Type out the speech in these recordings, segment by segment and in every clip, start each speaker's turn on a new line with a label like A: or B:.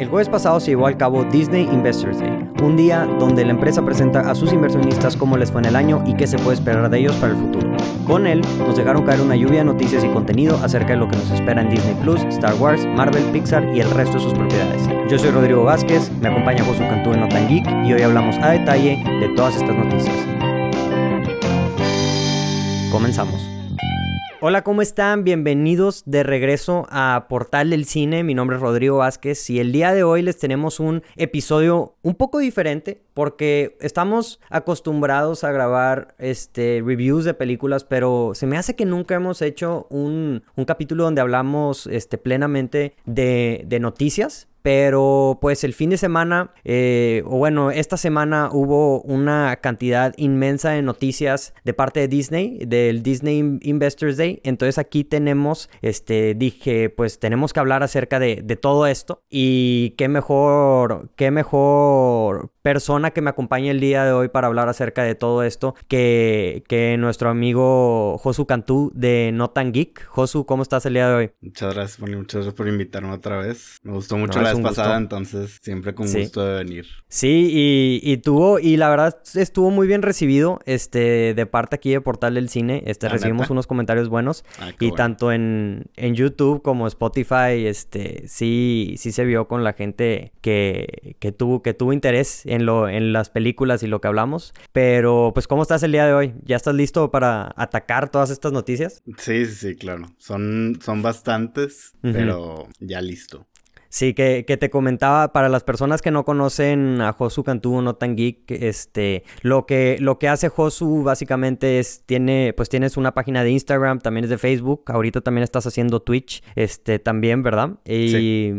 A: El jueves pasado se llevó al cabo Disney Investors Day, un día donde la empresa presenta a sus inversionistas cómo les fue en el año y qué se puede esperar de ellos para el futuro. Con él, nos dejaron caer una lluvia de noticias y contenido acerca de lo que nos espera en Disney Plus, Star Wars, Marvel, Pixar y el resto de sus propiedades. Yo soy Rodrigo Vázquez, me acompaña Josu Cantú en Notan Geek y hoy hablamos a detalle de todas estas noticias. Comenzamos. Hola, ¿cómo están? Bienvenidos de regreso a Portal del Cine. Mi nombre es Rodrigo Vázquez y el día de hoy les tenemos un episodio un poco diferente porque estamos acostumbrados a grabar este, reviews de películas, pero se me hace que nunca hemos hecho un, un capítulo donde hablamos este, plenamente de, de noticias. Pero pues el fin de semana, eh, o bueno, esta semana hubo una cantidad inmensa de noticias de parte de Disney, del Disney Investors Day. Entonces aquí tenemos, este, dije, pues tenemos que hablar acerca de, de todo esto. Y qué mejor, qué mejor persona que me acompañe el día de hoy para hablar acerca de todo esto que, que nuestro amigo Josu Cantú de Notan Geek. Josu, ¿cómo estás el día de hoy?
B: Muchas gracias, muchas gracias por invitarme otra vez. Me gustó mucho la vez pasada, entonces siempre con gusto de venir.
A: Sí, y, y, tuvo, y la verdad estuvo muy bien recibido, este, de parte aquí de Portal del Cine, este, recibimos unos comentarios buenos, ah, y tanto en, en YouTube como Spotify, este, sí, sí se vio con la gente que, que tuvo, que tuvo interés en, lo, en las películas y lo que hablamos. Pero, pues, ¿cómo estás el día de hoy? ¿Ya estás listo para atacar todas estas noticias?
B: Sí, sí, sí, claro. Son, son bastantes, pero ya listo.
A: Sí, que, que, te comentaba, para las personas que no conocen a Josu Cantú no tan geek, este, lo que, lo que hace Josu básicamente es, tiene, pues tienes una página de Instagram, también es de Facebook, ahorita también estás haciendo Twitch, este, también, ¿verdad?
B: Y, sí.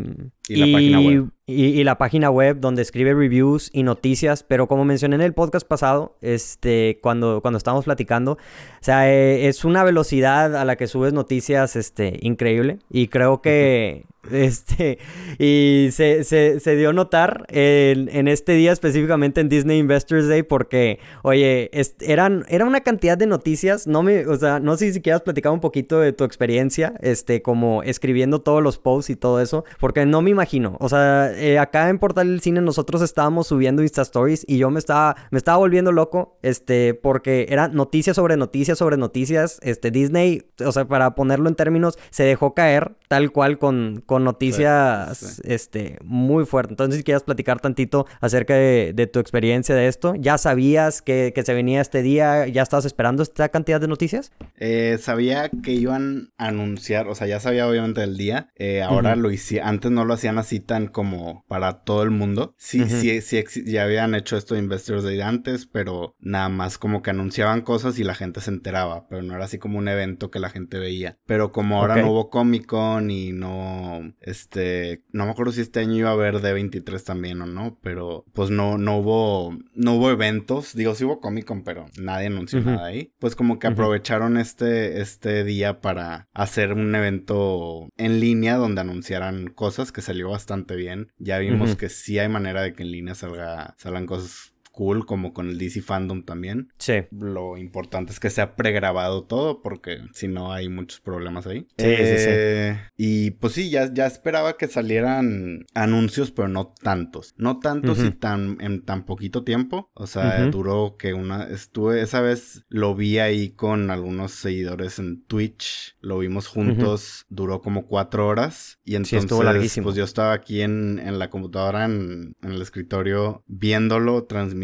B: y la página web.
A: Y, la página web donde escribe reviews y noticias, pero como mencioné en el podcast pasado, este, cuando, cuando estábamos platicando, o sea, eh, es una velocidad a la que subes noticias, este, increíble, y creo que este, y se, se, se dio notar en, este día específicamente en Disney Investors Day porque, oye, eran, era una cantidad de noticias, no me, o sea, no sé si quieras platicar un poquito de tu experiencia, este, como escribiendo todos los posts y todo eso, porque no me imagino, o sea, eh, acá en Portal del Cine nosotros estábamos subiendo Insta Stories y yo me estaba, me estaba volviendo loco, este, porque era noticias sobre noticias sobre noticias, este, Disney, o sea, para ponerlo en términos, se dejó caer tal cual con con noticias este, muy fuertes. Entonces, si quieres platicar tantito acerca de, tu experiencia de esto, ¿ya sabías que, se venía este día? ¿Ya estabas esperando esta cantidad de noticias?
B: Eh, sabía que iban a anunciar, o sea, ya sabía obviamente el día. Eh, ahora lo hice, antes no lo hacían así tan como para todo el mundo. Sí, sí, sí, ya habían hecho esto de Investors Day antes, pero nada más como que anunciaban cosas y la gente se enteraba, pero no era así como un evento que la gente veía. Pero como ahora no hubo Comic Con y no este, no me acuerdo si este año iba a haber D23 también o no, pero pues no, no hubo, no hubo eventos, digo, sí hubo Comic Con, pero nadie anunció nada ahí. Pues como que aprovecharon este, este día para hacer un evento en línea donde anunciaran cosas que salió bastante bien. Ya vimos que sí hay manera de que en línea salga, salgan cosas cool, como con el DC Fandom también.
A: Sí.
B: Lo importante es que sea pregrabado todo, porque si no hay muchos problemas ahí.
A: Sí, sí, sí.
B: Eh, y pues sí, ya, ya esperaba que salieran anuncios, pero no tantos. No tantos y tan, en tan poquito tiempo. O sea, duró que una. Estuve, esa vez lo vi ahí con algunos seguidores en Twitch. Lo vimos juntos. Duró como cuatro horas. Y entonces, pues yo estaba aquí en, en la computadora, en, en el escritorio, viéndolo, transmitiendo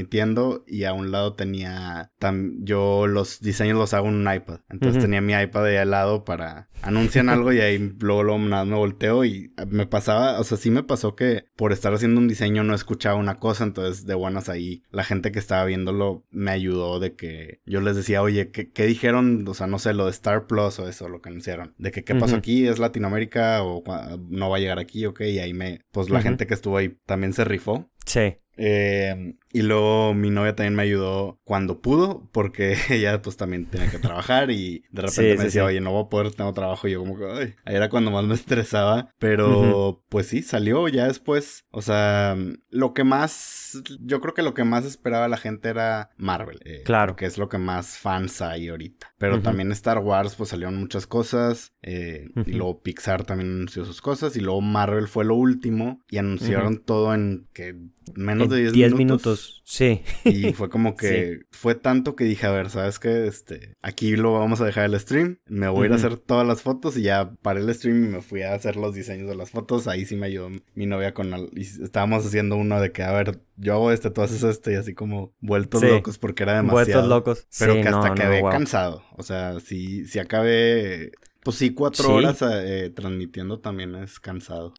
B: y a un lado tenía yo los diseños los hago en un iPad. Entonces tenía mi iPad ahí al lado para anuncian algo y ahí luego, luego nada me volteo y me pasaba, o sea, sí me pasó que por estar haciendo un diseño no escuchaba una cosa, entonces de buenas ahí la gente que estaba viéndolo me ayudó de que yo les decía, oye, ¿qué, qué dijeron? O sea, no sé, lo de Star Plus o eso, lo que anunciaron. De que qué pasó aquí, es Latinoamérica o no va a llegar aquí, ok, y ahí me, pues la gente que estuvo ahí también se rifó.
A: Sí.
B: Eh, y luego mi novia también me ayudó cuando pudo, porque ella pues también tenía que trabajar y de repente me decía, oye, no voy a poder, tengo trabajo. Y yo como que, ay, ahí era cuando más me estresaba. Pero pues sí, salió ya después. O sea, lo que más, yo creo que lo que más esperaba la gente era Marvel. Eh, claro. Que es lo que más fans hay ahorita. Pero también Star Wars, pues salieron muchas cosas. Eh, y luego Pixar también anunció sus cosas. Y luego Marvel fue lo último. Y anunciaron todo en que menos de 10 minutos.
A: Sí.
B: Y fue como que fue tanto que dije, a ver, ¿sabes qué? Este, aquí lo vamos a dejar el stream. Me voy a ir a hacer todas las fotos y ya paré el stream y me fui a hacer los diseños de las fotos. Ahí sí me ayudó mi novia con... y estábamos haciendo uno de que, a ver, yo hago este, tú haces este y así como vueltos locos porque era demasiado. Vueltos locos. Pero que hasta quedé cansado. O sea, si, si acabé... Pues sí, cuatro horas eh, transmitiendo también es cansado.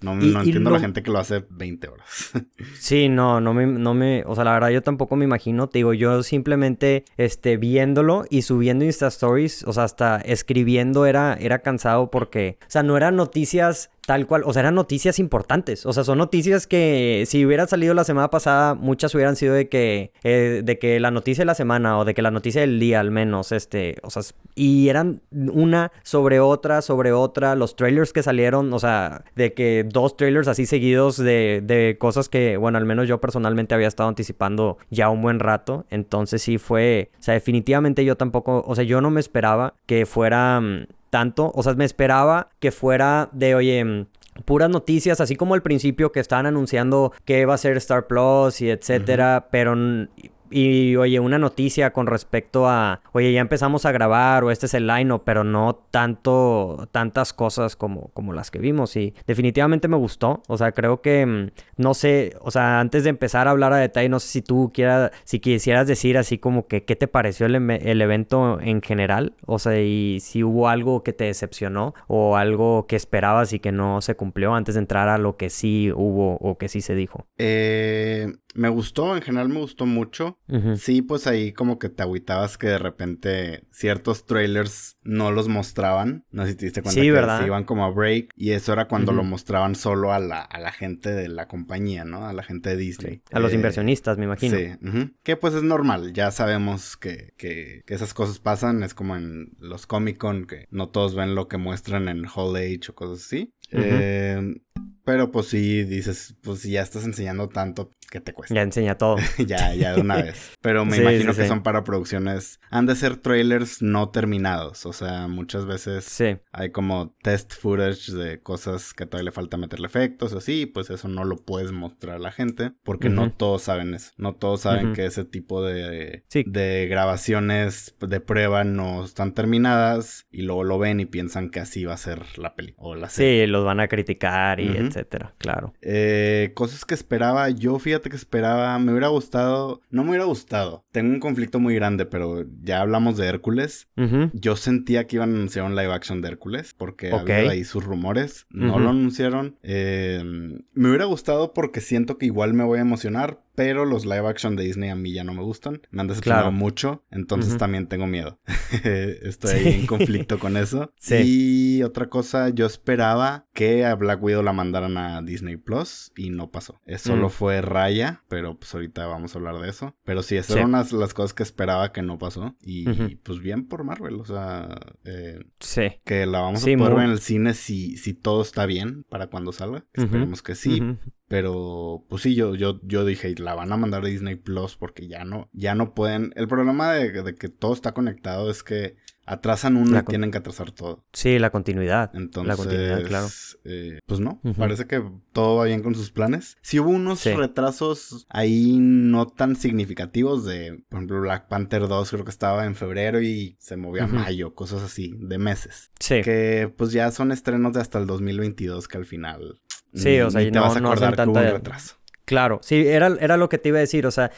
B: No, no entiendo a la gente que lo hace 20 horas.
A: sí, no, no me, no me, o sea, la verdad yo tampoco me imagino, te digo, yo simplemente, este, viéndolo y subiendo Insta Stories, o sea, hasta escribiendo era, era cansado porque, o sea, no eran noticias Tal cual, o sea, eran noticias importantes. O sea, son noticias que si hubiera salido la semana pasada, muchas hubieran sido de que, eh, de que la noticia de la semana o de que la noticia del día al menos, este, o sea, y eran una sobre otra, sobre otra, los trailers que salieron, o sea, de que dos trailers así seguidos de, de cosas que, bueno, al menos yo personalmente había estado anticipando ya un buen rato. Entonces sí fue, o sea, definitivamente yo tampoco, o sea, yo no me esperaba que fuera mm, tanto. O sea, me esperaba que fuera de, oye, puras noticias, así como al principio que estaban anunciando que va a ser Star Plus y etcétera, pero y oye, una noticia con respecto a, oye, ya empezamos a grabar o este es el line pero no tanto, tantas cosas como, como las que vimos. Y definitivamente me gustó. O sea, creo que, mm, no sé, o sea, antes de empezar a hablar a detalle, no sé si tú quieras, si quisieras decir así como que, ¿qué te pareció el, el evento en general? O sea, y si hubo algo que te decepcionó o algo que esperabas y que no se cumplió antes de entrar a lo que sí hubo o que sí se dijo.
B: Eh, me gustó, en general me gustó mucho. Sí, pues ahí como que te agüitabas que de repente ciertos trailers no los mostraban. No sé si te diste cuenta que se iban como a break. Y eso era cuando lo mostraban solo a la, a la gente de la compañía, ¿no? A la gente de Disney.
A: A los eh, inversionistas, me imagino. Sí.
B: Que pues es normal. Ya sabemos que, que, que, esas cosas pasan. Es como en los Comic Con que no todos ven lo que muestran en Hall Age o cosas así. eh, pero pues sí, dices, pues si ya estás enseñando tanto, que te cuesta?
A: Ya enseña todo.
B: ya, ya de una vez. Pero me imagino que son para producciones. Han de ser trailers no terminados. O sea, muchas veces hay como test footage de cosas que todavía le falta meterle efectos o así. Pues eso no lo puedes mostrar a la gente. Porque no todos saben eso. No todos saben que ese tipo de, de grabaciones de prueba no están terminadas. Y luego lo ven y piensan que así va a ser la película o la
A: serie. Sí, los van a criticar y etcétera, claro.
B: Eh, cosas que esperaba, yo fíjate que esperaba, me hubiera gustado, no me hubiera gustado. Tengo un conflicto muy grande, pero ya hablamos de Hércules. Yo sentía que iban a anunciar un live action de Hércules, porque había ahí sus rumores. No lo anunciaron. Eh, me hubiera gustado porque siento que igual me voy a emocionar, pero los live action de Disney a mí ya no me gustan. Me han decepcionado mucho, entonces también tengo miedo. Estoy en conflicto con eso. Sí. Y otra cosa, yo esperaba que a Black Widow la mandaran a Disney Plus y no pasó. Eso solo mm. fue Raya, pero pues ahorita vamos a hablar de eso. Pero sí, esas eran las, las cosas que esperaba que no pasó. Y pues bien por Marvel, o sea, eh,
A: sí.
B: que la vamos a poder ver en el cine si, si todo está bien para cuando salga. Esperemos que sí. Pero, pues sí, yo, yo, yo dije, la van a mandar a Disney Plus porque ya no, ya no pueden. El problema de, que todo está conectado es que atrasan uno y tienen que atrasar todo.
A: Sí, la continuidad.
B: Entonces, la continuidad, claro. Eh, pues no, parece que todo va bien con sus planes. Sí hubo unos retrasos ahí no tan significativos de, por ejemplo, Black Panther 2 creo que estaba en febrero y se movió a mayo, cosas así, de meses. Sí. Que pues ya son estrenos de hasta el 2022 que al final
A: Sí, o sea, y no, vas a acordar no tanta... retraso. Claro, sí, era, era lo que te iba a decir, o sea,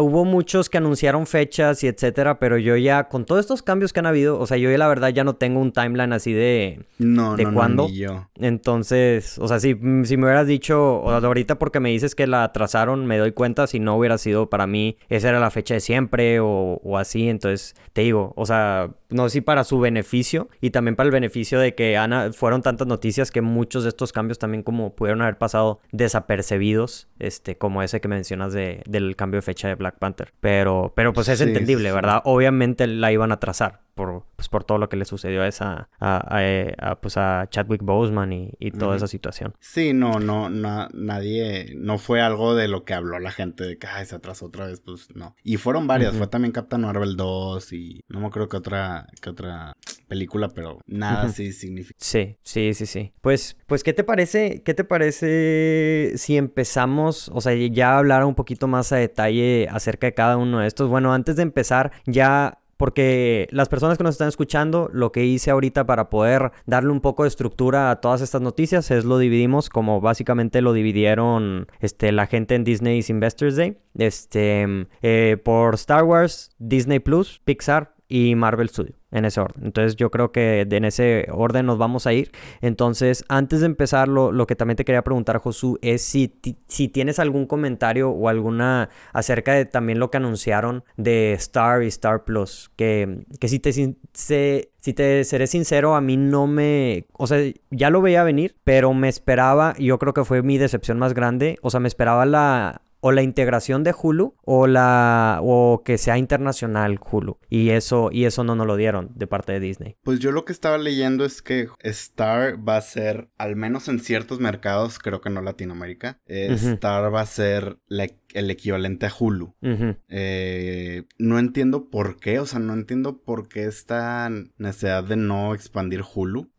A: hubo muchos que anunciaron fechas y etcétera, pero yo ya, con todos estos cambios que han habido, o sea, yo ya la verdad ya no tengo un timeline así de...
B: No,
A: de
B: no,
A: cuándo.
B: No, yo.
A: Entonces, o sea, si, si me hubieras dicho, o ahorita porque me dices que la atrasaron, me doy cuenta, si no hubiera sido para mí, esa era la fecha de siempre o, o así, entonces, te digo, o sea, no sé si para su beneficio y también para el beneficio de que Ana, fueron tantas noticias que muchos de estos cambios también como pudieron haber pasado desapercibidos, este, como ese que mencionas de, del cambio de fecha de Black Panther. Pero, pero pues es entendible, ¿verdad? Obviamente la iban a trazar por, pues, por todo lo que le sucedió a esa, a, pues a Chadwick Boseman y, toda esa situación.
B: Sí, no, no, nadie, no fue algo de lo que habló la gente de que se atrasó otra vez, pues no. Y fueron varias, fue también Captain Marvel 2 y no me acuerdo que otra, que otra película, pero nada así significa.
A: Sí, sí, sí, sí. Pues, pues, ¿qué te parece, qué te parece si empezamos, o sea, ya hablar un poquito más a detalle acerca de cada uno de estos? Bueno, antes de empezar, ya porque las personas que nos están escuchando, lo que hice ahorita para poder darle un poco de estructura a todas estas noticias es lo dividimos como básicamente lo dividieron este, la gente en Disney's Investors Day. Este, eh, por Star Wars, Disney Plus, Pixar y Marvel Studio en ese orden. Entonces yo creo que en ese orden nos vamos a ir. Entonces antes de empezar lo, que también te quería preguntar Josu es si, si tienes algún comentario o alguna acerca de también lo que anunciaron de Star y Star Plus. Que, que si te, si te seré sincero a mí no me... O sea ya lo veía venir pero me esperaba, yo creo que fue mi decepción más grande. O sea me esperaba la o la integración de Hulu o la o que sea internacional Hulu y eso y eso no nos lo dieron de parte de Disney.
B: Pues yo lo que estaba leyendo es que Star va a ser al menos en ciertos mercados, creo que no Latinoamérica, eh, Star va a ser el equivalente a Hulu. Eh, no entiendo por qué, o sea, no entiendo por qué esta necesidad de no expandir Hulu.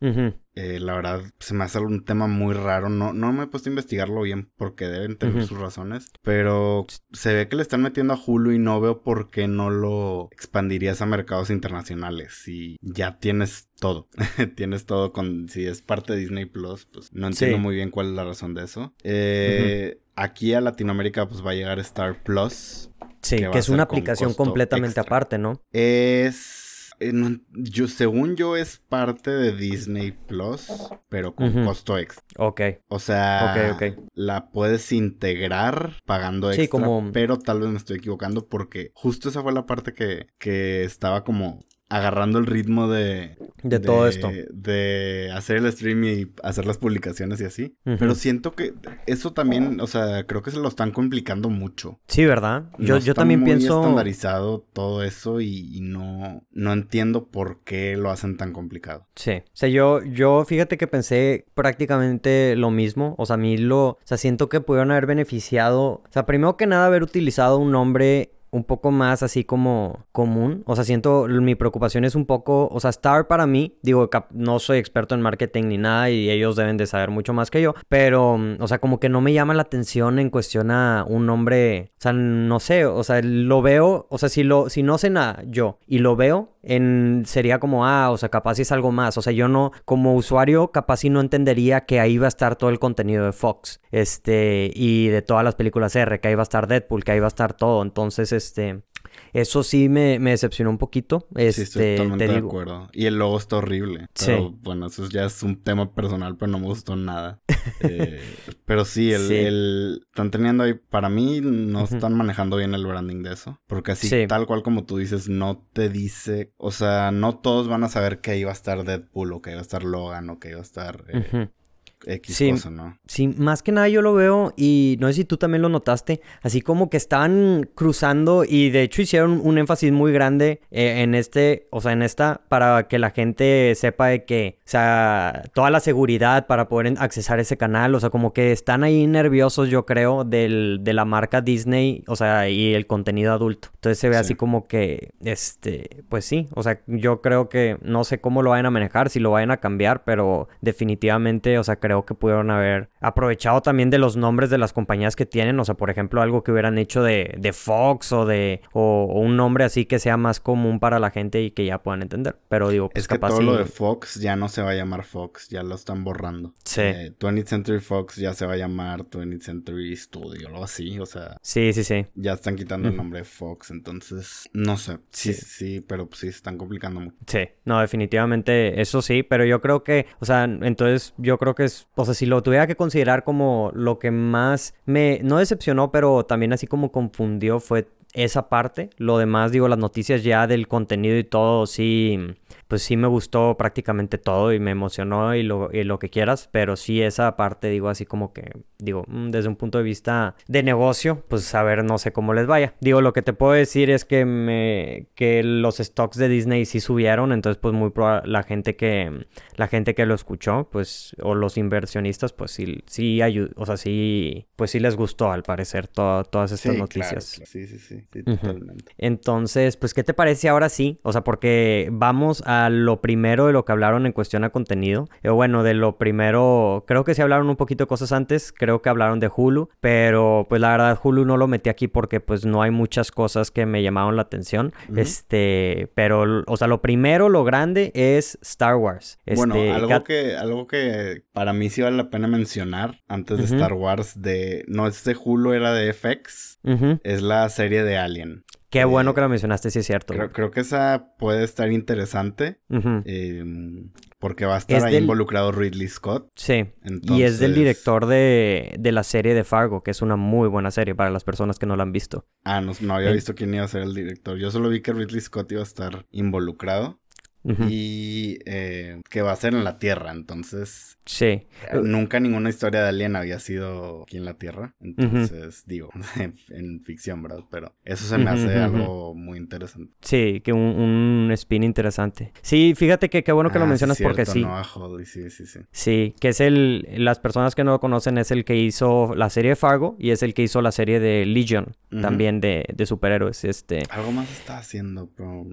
B: Eh, la verdad, se me hace un tema muy raro. No, no me he puesto a investigarlo bien porque deben tener sus razones. Pero se ve que le están metiendo a Hulu y no veo por qué no lo expandirías a mercados internacionales. Si ya tienes todo. tienes todo con. Si es parte de Disney Plus, pues no entiendo muy bien cuál es la razón de eso. Eh, aquí a Latinoamérica, pues va a llegar Star Plus.
A: Sí, que, es una aplicación completamente aparte, ¿no?
B: Es eh, yo, según yo, es parte de Disney Plus, pero con costo extra.
A: Ok.
B: O sea, la puedes integrar pagando extra, sí, como... pero tal vez me estoy equivocando porque justo esa fue la parte que, que estaba como agarrando el ritmo de,
A: de, todo esto.
B: De hacer el stream y hacer las publicaciones y así. Pero siento que eso también, o sea, creo que se lo están complicando mucho.
A: Sí, ¿verdad? Yo, yo también muy pienso...
B: estandarizado todo eso y, no, no entiendo por qué lo hacen tan complicado.
A: Sí. O sea, yo, yo fíjate que pensé prácticamente lo mismo. O sea, a mí lo... O sea, siento que pudieron haber beneficiado... O sea, primero que nada haber utilizado un nombre un poco más así como común. O sea, siento, mi preocupación es un poco, o sea, Star para mí, digo, no soy experto en marketing ni nada y ellos deben de saber mucho más que yo, pero, mm, o sea, como que no me llama la atención en cuestión a un nombre, o sea, no sé, o sea, lo veo, o sea, si, lo, si no sé nada yo y lo veo, en, sería como, ah, o sea, capaz es algo más. O sea, yo no, como usuario, capaz si no entendería que ahí va a estar todo el contenido de Fox, este, y de todas las películas R, que ahí va a estar Deadpool, que ahí va a estar todo. Entonces, este, eso sí me, decepcionó un poquito. Este, sí, estoy
B: este, totalmente de acuerdo. Y el logo está horrible. Pero, sí. bueno, eso ya es un tema personal, pero no me gustó nada. Eh, pero sí, el, están teniendo ahí, para mí no están manejando bien el branding de eso. Porque así, tal cual como tú dices, no te dice, o sea, no todos van a saber que va a estar Deadpool o que iba a estar Logan o que iba a estar... Eh, X
A: sí,
B: cosa, ¿no?
A: Sí, más que nada yo lo veo y no sé si tú también lo notaste, así como que están cruzando y de hecho hicieron un énfasis muy grande eh, en este, o sea, en esta, para que la gente sepa de que, o sea, toda la seguridad para poder accesar ese canal, o sea, como que están ahí nerviosos, yo creo, del, de la marca Disney, o sea, y el contenido adulto. Entonces se ve así como que, este, pues sí, o sea, yo creo que no sé cómo lo vayan a manejar, si lo vayan a cambiar, pero definitivamente, o sea, creo que pudieron haber aprovechado también de los nombres de las compañías que tienen. O sea, por ejemplo, algo que hubieran hecho de, de Fox o de o, un nombre así que sea más común para la gente y que ya puedan entender. Pero digo, pues
B: es que todo lo de Fox ya no se va a llamar Fox, ya lo están borrando.
A: Sí.
B: 20th eh, Century Fox ya se va a llamar 20th Century Studio, algo así, o sea.
A: Sí, sí, sí.
B: Ya están quitando el nombre de Fox, entonces, no sé. Sí, sí, sí, pero pues sí, se están complicando mucho.
A: Sí, no, definitivamente eso sí, pero yo creo que, o sea, entonces yo creo que es o sea, si lo tuviera que considerar como lo que más me, no decepcionó, pero también así como confundió fue esa parte. Lo demás, digo, las noticias ya del contenido y todo, sí, pues sí me gustó prácticamente todo y me emocionó y lo, y lo que quieras, pero sí esa parte, digo, así como que, digo, mm, desde un punto de vista de negocio, pues a ver, no sé cómo les vaya. Digo, lo que te puedo decir es que me, que los stocks de Disney sí subieron, entonces pues muy probable, la gente que, la gente que lo escuchó, pues, o los inversionistas, pues sí, sí ayudó, o sea, sí, pues sí les gustó al parecer todas estas noticias.
B: Sí, sí, sí, sí totalmente.
A: Entonces, pues, ¿qué te parece ahora sí? O sea, porque vamos a lo primero de lo que hablaron en cuestión a contenido. Eh, bueno, de lo primero, creo que sí hablaron un poquito de cosas antes, creo que hablaron de Hulu, pero pues la verdad Hulu no lo metí aquí porque pues no hay muchas cosas que me llamaron la atención. Este, pero, o sea, lo primero, lo grande es Star Wars.
B: bueno,
A: este,
B: algo que, algo que para mí sí vale la pena mencionar antes de Star Wars, de, no es de Hulu, era de FX, es la serie de Alien.
A: Qué bueno que lo mencionaste, sí es cierto.
B: Creo, que esa puede estar interesante. Em, porque va a estar ahí involucrado Ridley Scott.
A: Sí. Y es del director de, la serie de Fargo, que es una muy buena serie para las personas que no la han visto.
B: Ah, no, no había visto quién iba a ser el director. Yo solo vi que Ridley Scott iba a estar involucrado y eh, que va a ser en la Tierra. Entonces,
A: sí. Eh,
B: nunca ninguna historia de Alien había sido aquí en la Tierra. Entonces, digo, en, ficción, ¿verdad? Pero eso se me hace algo muy interesante.
A: Sí, que un, spin interesante. Sí, fíjate que qué bueno que lo ah, mencionas porque sí.
B: sí, sí, sí.
A: Sí, que es el. Las personas que no lo conocen es el que hizo la serie de Fargo y es el que hizo la serie de Legion, también de, de superhéroes. Este.
B: Algo más está haciendo, pero.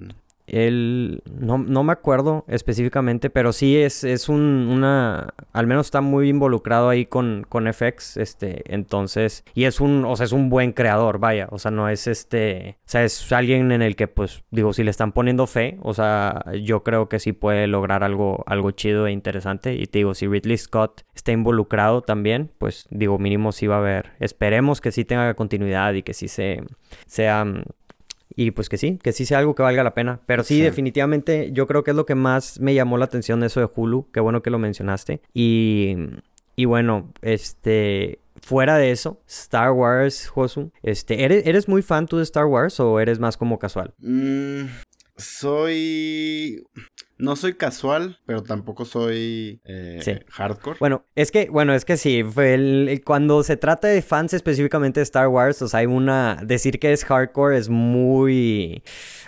A: Él, no, no, me acuerdo específicamente, pero sí es, es un, una, al menos está muy involucrado ahí con, con FX, este, entonces, y es un, o sea, es un buen creador, vaya, o sea, no es este, o sea, es alguien en el que, pues, digo, si le están poniendo fe, o sea, yo creo que sí puede lograr algo, algo chido e interesante, y te digo, si Ridley Scott está involucrado también, pues, digo, mínimo sí va a haber, esperemos que sí tenga continuidad y que sí se, sea y pues que sí, que sí sea algo que valga la pena. Pero sí, definitivamente yo creo que es lo que más me llamó la atención eso de Hulu. Qué bueno que lo mencionaste. Y, y bueno, este... Fuera de eso, Star Wars, Josu, este, ¿eres, ¿eres muy fan tú de Star Wars o eres más como casual?
B: Mm, soy... No soy casual, pero tampoco soy eh, hardcore.
A: Bueno, es que, bueno, es que sí, fue cuando se trata de fans específicamente de Star Wars, o sea, hay una, decir que es hardcore es muy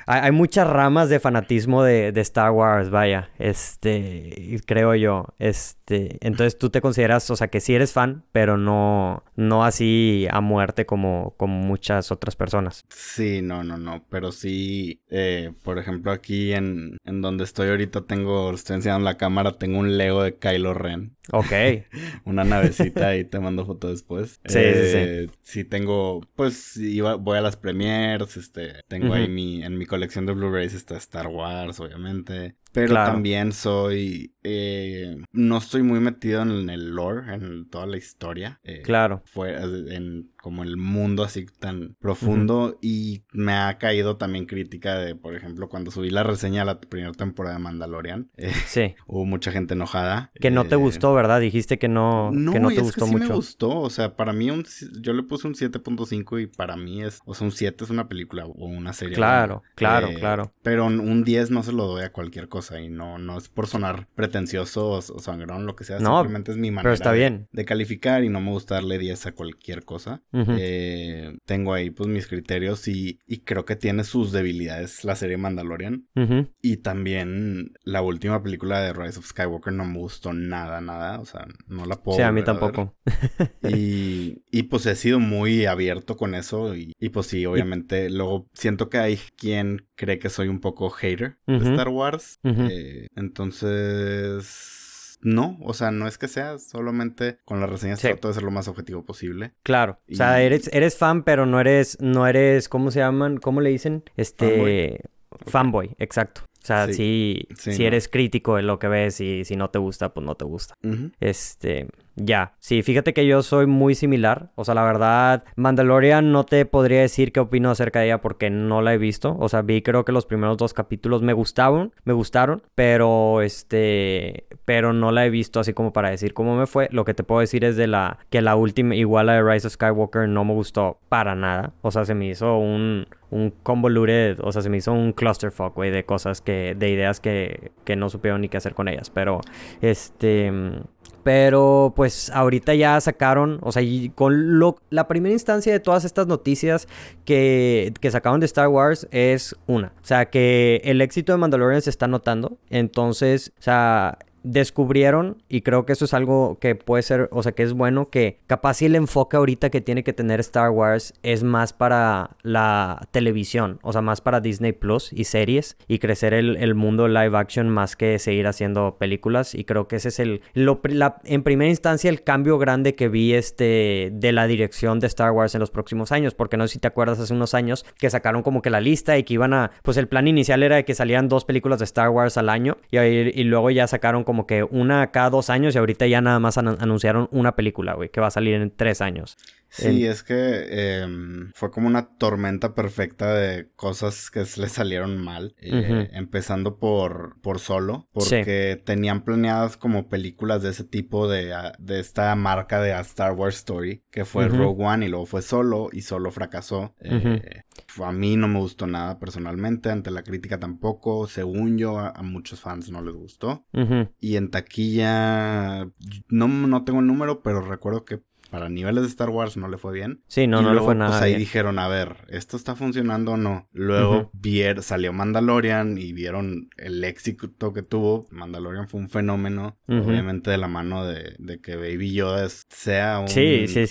A: hay, muchas ramas de fanatismo de, Star Wars, vaya, este, creo yo, este, entonces tú te consideras, o sea, que sí eres fan, pero no, no así a muerte como, como muchas otras personas.
B: Sí, no, no, no, pero sí, eh, por ejemplo, aquí en, en donde estoy ahorita tengo, estoy enseñando la cámara, tengo un Lego de Kylo Ren.
A: Ok.
B: Una navecita y te mando foto después.
A: Sí, sí, sí.
B: Eh, sí tengo, pues iba, voy a las premiers, este, tengo ahí mi, en mi colección de Blu-rays está Star Wars, obviamente. Pero también soy. Eh, no estoy muy metido en el lore, en toda la historia.
A: Eh, claro.
B: Fue en como el mundo así tan profundo. Y me ha caído también crítica de, por ejemplo, cuando subí la reseña de la primera temporada de Mandalorian. Eh,
A: sí.
B: hubo mucha gente enojada.
A: Que no te gustó, ¿verdad? Dijiste que no, no, que no te gustó que sí mucho.
B: me gustó. O sea, para mí, un, yo le puse un 7.5 y para mí es. O sea, un 7 es una película o una serie.
A: Claro, claro, claro.
B: Pero un 10 no se lo doy a cualquier cosa y no, no es por sonar pretencioso o, sangrón, lo que sea, simplemente es mi manera
A: está bien.
B: De, calificar y no me gusta darle 10 a cualquier cosa. Eh, tengo ahí pues mis criterios y, creo que tiene sus debilidades la serie Mandalorian. Y también la última película de Rise of Skywalker no me gustó nada, nada, o sea, no la puedo.
A: Sí, a mí tampoco.
B: y, y pues he sido muy abierto con eso y, y pues sí, obviamente, luego siento que hay quien cree que soy un poco hater de Star Wars. Eh, entonces... No, o sea, no es que sea, solamente con las reseñas trato de ser lo más objetivo posible.
A: Claro. O sea, eres, eres fan, pero no eres, no eres, ¿cómo se llaman? ¿Cómo le dicen? Este. Fanboy, exacto. O sea, si, si eres crítico de lo que ves y si no te gusta, pues no te gusta. Este, ya, sí, fíjate que yo soy muy similar. O sea, la verdad, Mandalorian no te podría decir qué opino acerca de ella porque no la he visto. O sea, vi creo que los primeros dos capítulos me gustaron, me gustaron, pero este, pero no la he visto así como para decir cómo me fue. Lo que te puedo decir es de la que la última, igual la de Rise of Skywalker, no me gustó para nada. O sea, se me hizo un, un convoluted, o sea, se me hizo un clusterfuck, güey, de cosas que, de ideas que, que no supieron ni qué hacer con ellas. Pero, este, pero pues ahorita ya sacaron, o sea, y con lo, la primera instancia de todas estas noticias que, que sacaron de Star Wars es una. O sea, que el éxito de Mandalorian se está notando. Entonces, o sea, descubrieron, y creo que eso es algo que puede ser, o sea, que es bueno, que capaz si el enfoque ahorita que tiene que tener Star Wars es más para la televisión, o sea, más para Disney Plus y series, y crecer el, mundo live action más que seguir haciendo películas, y creo que ese es el, en primera instancia, el cambio grande que vi este, de la dirección de Star Wars en los próximos años, porque no sé si te acuerdas hace unos años que sacaron como que la lista y que iban a, pues el plan inicial era de que salían dos películas de Star Wars al año, y, y luego ya sacaron como como que una cada dos años y ahorita ya nada más anunciaron una película, güey, que va a salir en tres años.
B: Sí, es que em, fue como una tormenta perfecta de cosas que le salieron mal. Eh, empezando por, por solo, porque tenían planeadas como películas de ese tipo de, ah, de esta marca de Star Wars Story, que fue Rogue One y luego fue solo y solo fracasó. Eh, a mí no me gustó nada personalmente, ante la crítica tampoco. Según yo, a, muchos fans no les gustó. Y en taquilla, no, no tengo el número, pero recuerdo que para niveles de Star Wars no le fue bien.
A: Sí, no, no le fue nada.
B: Pues ahí dijeron, a ver, ¿esto está funcionando o no? Luego salió Mandalorian y vieron el éxito que tuvo. Mandalorian fue un fenómeno, obviamente de la mano de, que Baby Yoda sea un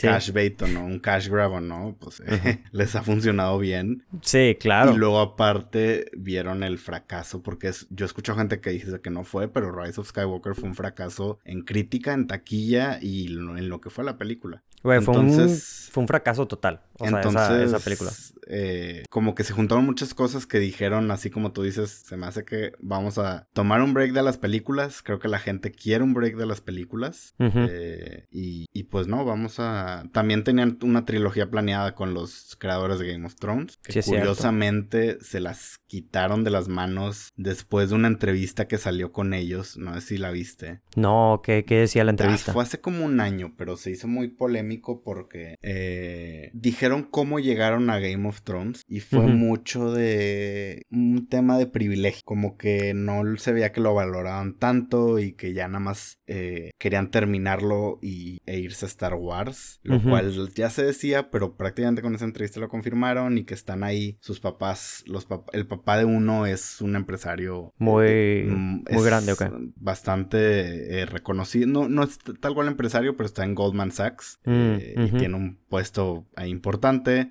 B: cash bait o no, un cash grab o no, pues les ha funcionado bien.
A: Sí, claro.
B: Y luego aparte vieron el fracaso, porque es, yo escucho gente que dice que no fue, pero Rise of Skywalker fue un fracaso en crítica, en taquilla y en lo que fue la película
A: fue, un, fue un fracaso total. O sea, esa, película.
B: Eh, como que se juntaron muchas cosas que dijeron, así como tú dices, se me hace que vamos a tomar un break de las películas. Creo que la gente quiere un break de las películas. Eh, y, pues no, vamos a. También tenían una trilogía planeada con los creadores de Game of Thrones. Que curiosamente se las quitaron de las manos después de una entrevista que salió con ellos. No sé si la viste.
A: No, ¿qué, qué decía la ah, entrevista?
B: fue hace como un año, pero se hizo muy polémico porque eh, dijeron cómo llegaron a Game of Thrones y fue mucho de un tema de privilegio, como que no se veía que lo valoraban tanto y que ya nada más eh, querían terminarlo y, e irse a Star Wars, lo cual ya se decía, pero prácticamente con esa entrevista lo confirmaron y que están ahí sus papás, los el papá de uno es un empresario
A: muy, mm, muy grande.
B: Bastante eh, reconocido, no, no es tal cual empresario, pero está en Goldman Sachs mm, eh, y tiene un puesto importante.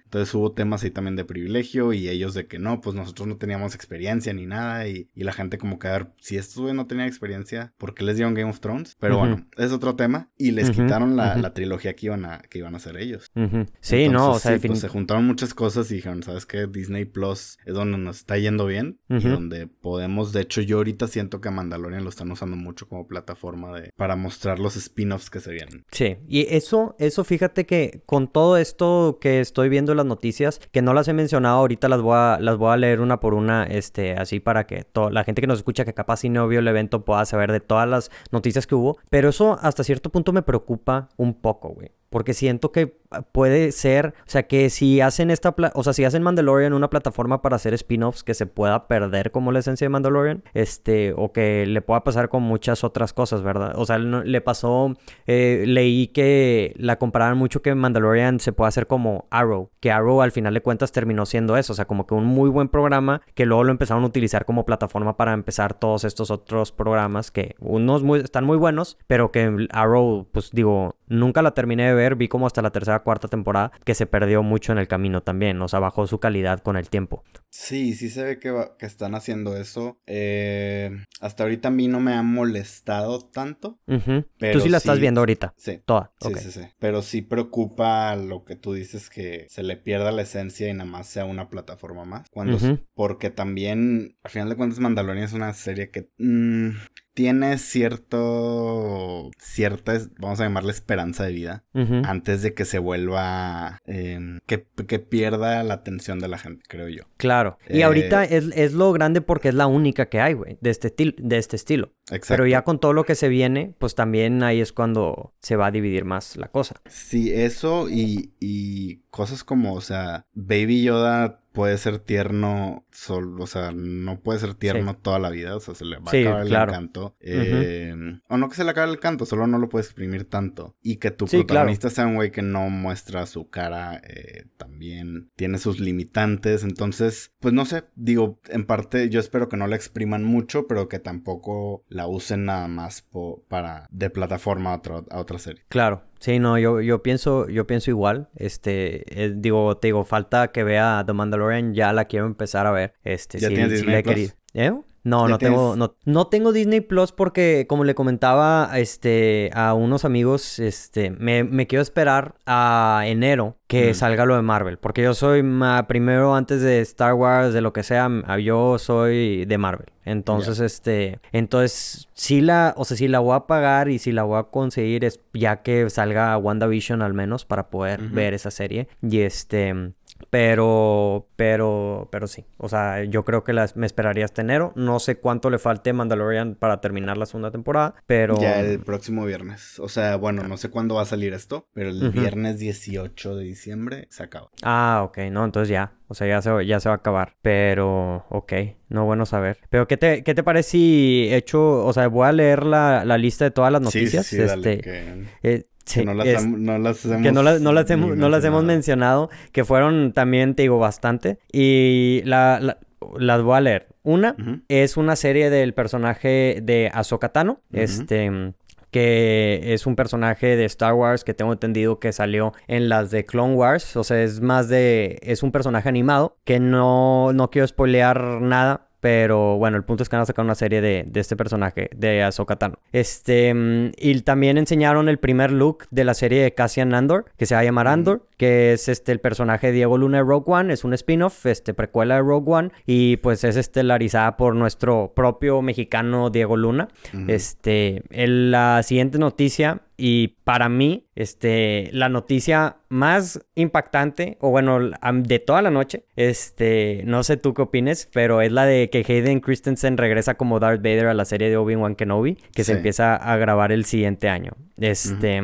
B: Entonces hubo temas ahí también de privilegio y ellos de que no, pues nosotros no teníamos experiencia ni nada. Y, la gente como que, a ver, si estos no tenían experiencia, ¿por qué les dieron Game of Thrones? Pero bueno, es otro tema. Y les quitaron la, trilogía que iban a, que iban a hacer ellos.
A: Sí, no, o sea,
B: pues, se juntaron muchas cosas y dijeron, ¿sabes qué? Disney Plus es donde nos está yendo bien y donde podemos, de hecho yo ahorita siento que Mandalorian lo están usando mucho como plataforma de, para mostrar los spin-offs que se vienen.
A: Sí, y eso, eso fíjate que con todo esto que estoy viendo las noticias, que no las he mencionado ahorita, las voy a, las voy a leer una por una, este, así para que la gente que nos escucha, que capaz si no vio el evento, pueda saber de todas las noticias que hubo. Pero eso hasta cierto punto me preocupa un poco, güey. Porque siento que puede ser, o sea, que si hacen esta, o sea, si hacen Mandalorian una plataforma para hacer spin-offs que se pueda perder como la esencia de Mandalorian, este, o que le pueda pasar con muchas otras cosas, ¿verdad? O sea, le pasó, eh, leí que la comparaban mucho que Mandalorian se puede hacer como Arrow, que Arrow al final de cuentas terminó siendo eso, o sea, como que un muy buen programa que luego lo empezaron a utilizar como plataforma para empezar todos estos otros programas que unos muy, están muy buenos, pero que Arrow, pues digo, nunca la terminé de ver, vi como hasta la tercera cuarta temporada, que se perdió mucho en el camino también, o sea, bajó su calidad con el tiempo.
B: Sí, sí se ve que, que están haciendo eso. Eh, hasta ahorita a mí no me ha molestado tanto.
A: Tú sí la estás viendo ahorita.
B: Sí.
A: Toda.
B: Sí, sí, sí. Pero sí preocupa lo que tú dices que se le pierda la esencia y nada más sea una plataforma más. Cuando, Porque también, al final de cuentas, Mandalorian es una serie que... Mm, tiene cierto, cierta, vamos a llamarle esperanza de vida, antes de que se vuelva, em, que, que, pierda la atención de la gente, creo yo.
A: Claro. Y eh, ahorita es, es, lo grande porque es la única que hay, güey, de este, de este estilo. Exacto. Pero ya con todo lo que se viene, pues también ahí es cuando se va a dividir más la cosa.
B: Sí, eso y, y cosas como, o sea, Baby Yoda puede ser tierno, solo, o sea, no puede ser tierno toda la vida, o sea, se le va a acabar el encanto. Eh, o no que se le acabe el canto, solo no lo puedes exprimir tanto. Y que tu protagonista sea un güey que no muestra su cara, eh, también tiene sus limitantes. Entonces, pues no sé, digo, en parte yo espero que no la expriman mucho, pero que tampoco la usen nada más para de plataforma a, a otra serie.
A: Claro, Sí, no, yo, yo pienso, yo pienso igual. Este, eh, digo, te digo, falta que vea The Mandalorian, ya la quiero empezar a ver. Este,
B: ¿Ya tienes Disney Plus?
A: ¿Eh? No, no tengo, no, no, tengo Disney Plus porque, como le comentaba este, a unos amigos, este, me, me quiero esperar a enero que mm. salga lo de Marvel. Porque yo soy primero antes de Star Wars, de lo que sea, yo soy de Marvel. Entonces, este, entonces, sí la, o sea, sí la voy a pagar y si la voy a conseguir es ya que salga WandaVision al menos para poder ver esa serie. Y este, pero, pero, pero sí. O sea, yo creo que las, me esperaría este enero. No sé cuánto le falte Mandalorian para terminar la segunda temporada, pero...
B: Ya el próximo viernes. O sea, bueno, no sé cuándo va a salir esto, pero el viernes 18 de diciembre se acaba.
A: Ah, ok. No, entonces ya. O sea, ya se, ya se va a acabar. Pero, ok. No, bueno saber. Pero, ¿qué te, qué te parece si he hecho... O sea, voy a leer la, la lista de todas las noticias.
B: Sí, sí, dale,
A: este, eh,
B: que no las, no las hemos,
A: que no, las, no las hemos, no las hemos mencionado, que fueron también, te digo, bastante. Y la, las voy a leer. Una es una serie del personaje de Ahsoka Tano, este, que es un personaje de Star Wars que tengo entendido que salió en las de Clone Wars, o sea, es más de, es un personaje animado, que no, no quiero spoilear nada, pero bueno, el punto es que van a sacar una serie de, este personaje, de Ahsoka Tano. Este, mm, y también enseñaron el primer look de la serie de Cassian Andor, que se va a llamar Andor, que es este el personaje de Diego Luna de Rogue One, es un spin-off, este, precuela de Rogue One, y pues es estelarizada por nuestro propio mexicano Diego Luna. Este, la siguiente noticia y para mí, este, la noticia más impactante, o bueno, de toda la noche, este, no sé tú qué opines, pero es la de que Hayden Christensen regresa como Darth Vader a la serie de Obi-Wan Kenobi, que se empieza a grabar el siguiente año. Este,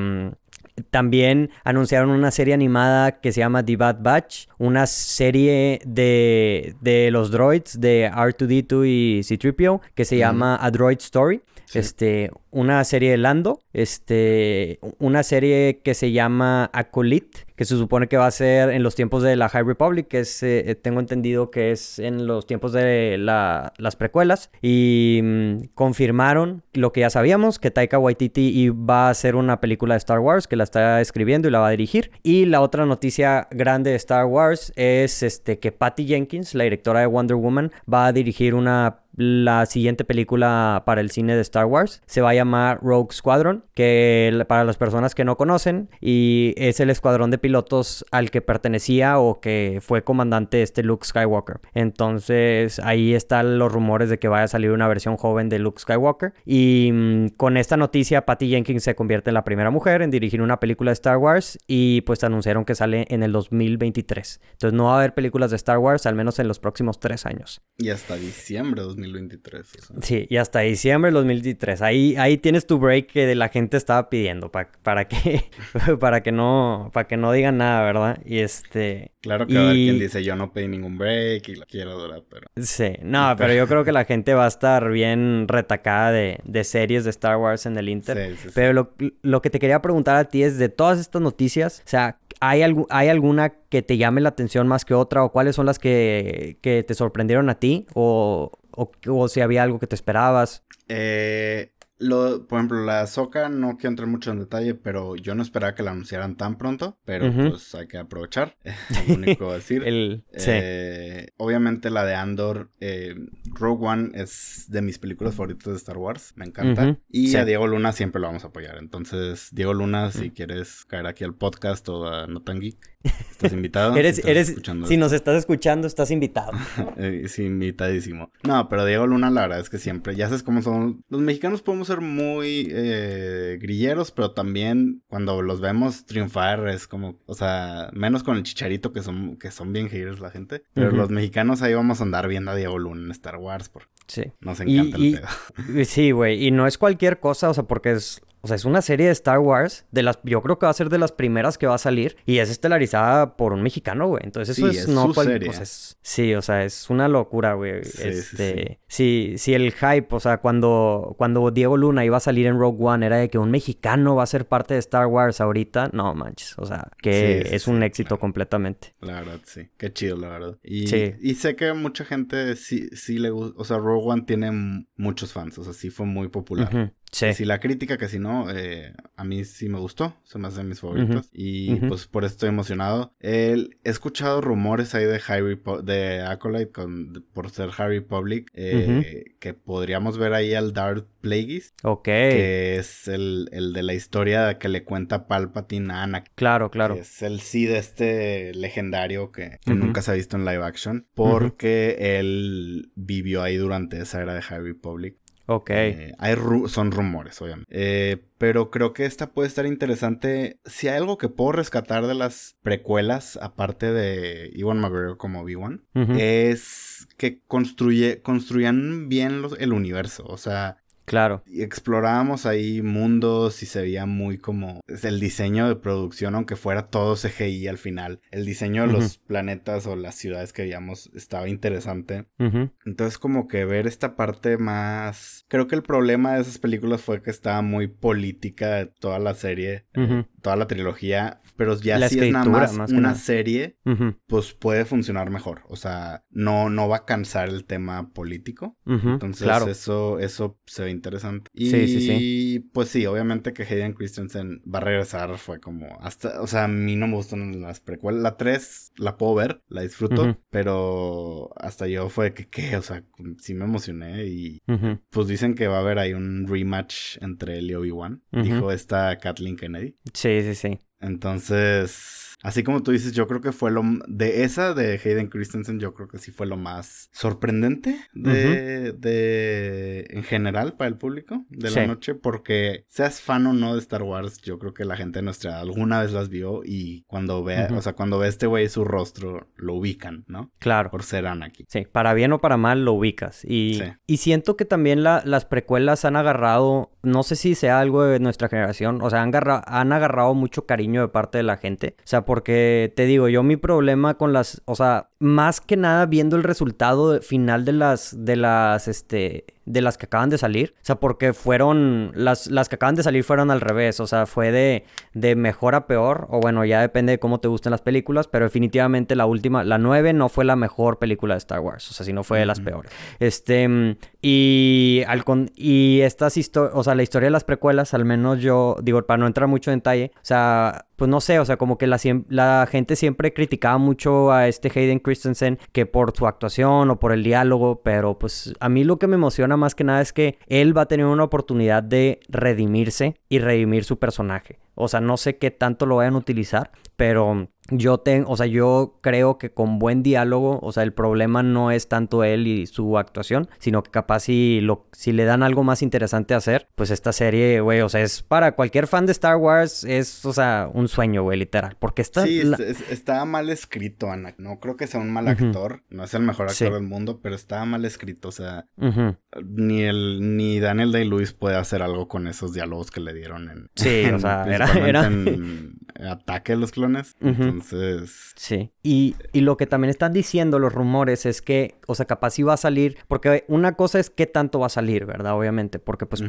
A: también anunciaron una serie animada que se llama The Bad Batch, una serie de, de los droids de R2D2 y C-3PO que se llama A Droid Story. Este, una serie de Lando, este, una serie que se llama Acolyte, que se supone que va a ser en los tiempos de la High Republic, que es, eh, tengo entendido que es en los tiempos de las precuelas, y mm, confirmaron lo que ya sabíamos, que Taika Waititi va a hacer una película de Star Wars, que la está escribiendo y la va a dirigir, y la otra noticia grande de Star Wars es este, que Patty Jenkins, la directora de Wonder Woman, va a dirigir una la siguiente película para el cine de Star Wars. Se va a llamar Rogue Squadron, que para las personas que no conocen, y es el escuadrón de pilotos al que pertenecía o que fue comandante este Luke Skywalker. Entonces ahí están los rumores de que vaya a salir una versión joven de Luke Skywalker. Y mm, con esta noticia, Patty Jenkins se convierte en la primera mujer en dirigir una película de Star Wars y pues anunciaron que sale en el 2023. Entonces no va a haber películas de Star Wars al menos en los próximos tres años.
B: Y hasta diciembre de 2023. 2023.
A: Sí, y hasta diciembre del 2023. Ahí, ahí tienes tu break que la gente estaba pidiendo para que para que no para que no digan nada, ¿verdad? Y este
B: Claro que va a haber quien dice yo no pedí ningún break y la quiero durar, pero
A: Sí, no, pero yo creo que la gente va a estar bien retacada de, de series de Star Wars en el Inter. Sí, sí, pero lo, lo que te quería preguntar a ti es de todas estas noticias, o sea, ¿hay, ¿hay alguna que te llame la atención más que otra? ¿O cuáles son las que, que te sorprendieron a ti? ¿O, o, si había algo que te esperabas.
B: Eh, lo, por ejemplo, la Soca no quiero entrar mucho en detalle, pero yo no esperaba que la anunciaran tan pronto, pero pues hay que aprovechar, es lo único decir.
A: El,
B: eh, Obviamente la de Andor, eh, Rogue One es de mis películas favoritas de Star Wars, me encanta. Y a Diego Luna siempre lo vamos a apoyar, entonces Diego Luna, si quieres caer aquí al podcast o a Notan Geek, estás invitado.
A: eres, eres, si nos estás escuchando, estás invitado.
B: Eh, sí, invitadísimo. No, pero Diego Luna, la verdad es que siempre, ya sabes cómo son, los mexicanos podemos ser muy eh, grilleros, pero también cuando los vemos triunfar es como, o sea, menos con el chicharito que son, que son bien haters la gente, pero los mexicanos ahí vamos a andar viendo a Diego Luna en Star Wars por...
A: Sí.
B: Nos encanta el
A: pedo. Sí, güey, y no es cualquier cosa, o sea, porque es o sea, es una serie de Star Wars, de las, yo creo que va a ser de las primeras que va a salir y es estelarizada por un mexicano, güey. Entonces eso es, no cual, sí, o sea, es una locura, güey. Sí, este, sí, sí. el hype, o sea, cuando, cuando Diego Luna iba a salir en Rogue One era de que un mexicano va a ser parte de Star Wars ahorita, no manches, o sea, que es un éxito completamente.
B: La verdad, sí, qué chido, la verdad. Y, y sé que mucha gente sí, sí le gusta, o sea, Rogue One tiene muchos fans, o sea, sí fue muy popular. Sí. Si la crítica, que si no, eh, a mí sí me gustó. Son más de mis favoritos. Y pues por eso estoy emocionado. he escuchado rumores ahí de Harry de Acolyte con, por ser Harry Public. Eh, que podríamos ver ahí al Darth Plagueis.
A: Ok.
B: Que es el, de la historia que le cuenta Palpatine a Anakin.
A: Claro, claro.
B: es el sí de este legendario que, nunca se ha visto en live action. Porque él vivió ahí durante esa era de Harry Public.
A: Ok.
B: Eh, hay son rumores, obviamente. Eh, pero creo que esta puede estar interesante. Si hay algo que puedo rescatar de las precuelas, aparte de Iwan McGregor como V1, es que construye, construían bien el universo. O sea,
A: Claro.
B: Y explorábamos ahí mundos y se veía muy como el diseño de producción, aunque fuera todo CGI al final. El diseño de los planetas o las ciudades que veíamos estaba interesante. Entonces como que ver esta parte más... Creo que el problema de esas películas fue que estaba muy política toda la serie, eh, toda la trilogía, pero ya si es nada más, una serie, pues puede funcionar mejor. O sea, no, no va a cansar el tema político. Entonces eso, eso se ve interesante. Y sí, sí, sí. pues sí, obviamente que Hayden Christensen va a regresar fue como hasta, o sea, a mí no me gustan las precuelas. La 3 la puedo ver, la disfruto, pero hasta yo fue que, ¿qué? O sea, sí me emocioné y pues dicen que va a haber ahí un rematch entre él y Obi-Wan. Dijo esta Kathleen Kennedy.
A: Sí, sí, sí.
B: Entonces Así como tú dices, yo creo que fue lo de esa de Hayden Christensen, yo creo que sí fue lo más sorprendente de, de en general para el público de la noche, porque seas fan o no de Star Wars, yo creo que la gente de nuestra edad alguna vez las vio y cuando ve, o sea, cuando ve a este güey su rostro, lo ubican, ¿no?
A: Claro.
B: Por ser Anakin.
A: Sí, para bien o para mal lo ubicas. Y, y siento que también las precuelas han agarrado, no sé si sea algo de nuestra generación, o sea, han, han agarrado mucho cariño de parte de la gente. O sea, porque te digo, yo mi problema con las, o sea, más que nada viendo el resultado final de las, de las, este, de las que acaban de salir. O sea, porque fueron, las, las que acaban de salir fueron al revés. O sea, fue de, de mejor a peor. O bueno, ya depende de cómo te gusten las películas. Pero definitivamente la última, la 9 no fue la mejor película de Star Wars. O sea, si no fue de las peores. Este, y, al y estas historias, o sea, la historia de las precuelas, al menos yo, digo, para no entrar mucho en detalle, o sea, pues no sé, o sea, como que la, la gente siempre criticaba mucho a este Hayden Christensen que por su actuación o por el diálogo, pero pues a mí lo que me emociona más que nada es que él va a tener una oportunidad de redimirse y redimir su personaje. O sea, no sé qué tanto lo vayan a utilizar, pero yo tengo, o sea, yo creo que con buen diálogo, o sea, el problema no es tanto él y su actuación, sino que capaz si, lo, si le dan algo más interesante a hacer, pues esta serie, güey, o sea, es para cualquier fan de Star Wars, es, o sea, un sueño, güey, literal, porque está...
B: Sí, está mal escrito, Ana, no creo que sea un mal actor, no es el mejor actor del mundo, pero está mal escrito, o sea, ni el, ni Daniel Day-Lewis puede hacer algo con esos diálogos que le dieron en...
A: Sí, o sea, era... era...
B: Ataque a los clones, entonces...
A: Sí, y, y lo que también están diciendo los rumores es que, o sea, capaz iba a salir, porque una cosa es qué tanto va a salir, ¿verdad? Obviamente, porque pues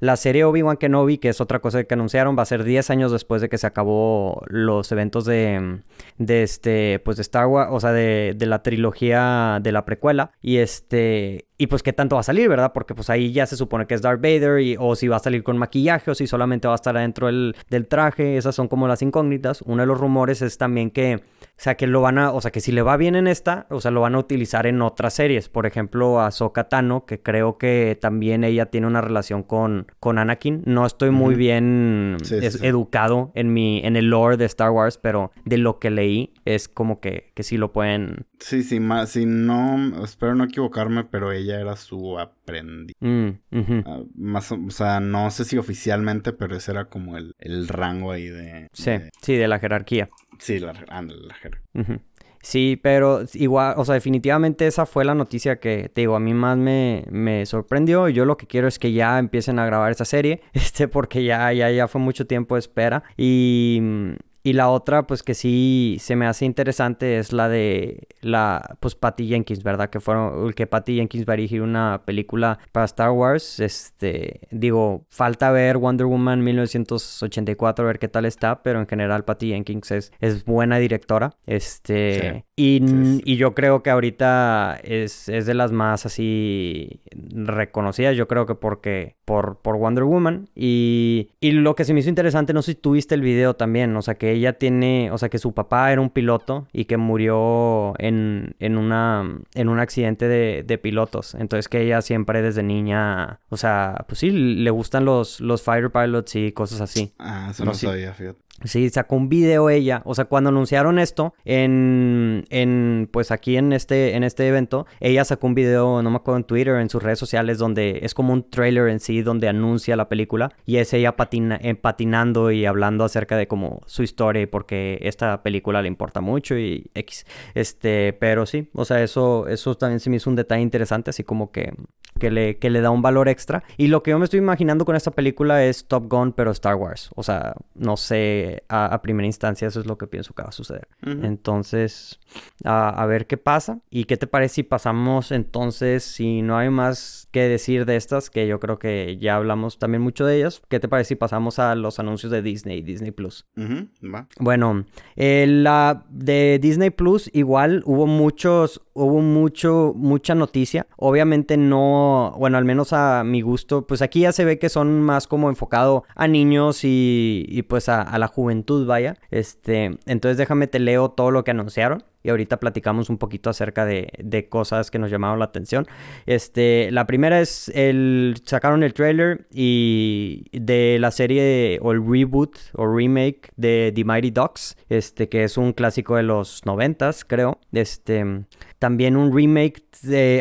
A: la serie Obi-Wan Kenobi, que es otra cosa que anunciaron, va a ser 10 años después de que se acabó los eventos de, de este, pues de Star Wars, o sea, de, de la trilogía de la precuela, y este, y pues qué tanto va a salir, ¿verdad? Porque pues ahí ya se supone que es Darth Vader y, o si va a salir con maquillaje o si solamente va a estar adentro del, del traje. Esas son como las incógnitas. Uno de los rumores es también que, o sea, que lo van a, o sea, que si le va bien en esta, o sea, lo van a utilizar en otras series. Por ejemplo, a Tano, que creo que también ella tiene una relación con, con Anakin. No estoy muy bien educado en mi, en el lore de Star Wars, pero de lo que leí es como que, que sí lo pueden.
B: Sí, sí, más, si no, espero no equivocarme, pero ella era su
A: Mm,
B: ah, más, o sea, no sé si oficialmente, pero ese era como el, el rango ahí de,
A: Sí, sí, de la jerarquía.
B: Sí, la, la jerarquía.
A: Sí, pero igual, o sea, definitivamente esa fue la noticia que, te digo, a mí más me, me sorprendió. Yo lo que quiero es que ya empiecen a grabar esa serie, este, porque ya, ya, ya fue mucho tiempo de espera. Y, y la otra, pues que sí se me hace interesante es la de la, pues Patty Jenkins, ¿verdad? Que fueron, que Patty Jenkins va a dirigir una película para Star Wars. Este, digo, falta ver Wonder Woman 1984, a ver qué tal está, pero en general Patty Jenkins es, es buena directora. Este, y, y, yo creo que ahorita es, es de las más así reconocidas, yo creo que porque, por, por Wonder Woman. Y, y lo que se me hizo interesante, no sé si tuviste el video también, o sea, que ella tiene, o sea, que su papá era un piloto y que murió en, en, una, en un accidente de, de, pilotos. Entonces que ella siempre desde niña, o sea, pues sí, le gustan los, los fighter pilots y cosas así.
B: Ah, eso no, sabía, fíjate.
A: Sí, sacó un video ella, o sea, cuando anunciaron esto en, en, pues aquí en este, en este evento, ella sacó un video, no me acuerdo en Twitter, en sus redes sociales, donde es como un trailer en sí, donde anuncia la película y es ella eh, patinando y hablando acerca de como su historia y porque esta película le importa mucho y X, este, pero sí, o sea, eso, eso también se me hizo un detalle interesante, así como que, que le, que le da un valor extra. Y lo que yo me estoy imaginando con esta película es Top Gun, pero Star Wars, o sea, no sé a, primera instancia eso es lo que pienso que va a suceder. Entonces, a, ver qué pasa. ¿Y qué te parece si pasamos entonces, si no hay más que decir de estas, que yo creo que ya hablamos también mucho de ellas, ¿qué te parece si pasamos a los anuncios de Disney, Disney Plus? Bueno, eh, la de Disney Plus igual hubo muchos, hubo mucho, mucha noticia. Obviamente no, bueno, al menos a mi gusto, pues aquí ya se ve que son más como enfocado a niños y, pues a, a la juventud, vaya. Este, entonces déjame te leo todo lo que anunciaron y ahorita platicamos un poquito acerca de, de, cosas que nos llamaron la atención. Este, la primera es el sacaron el trailer y de la serie o el reboot o remake de The Mighty Ducks, este que es un clásico de los noventas, creo. Este, también un remake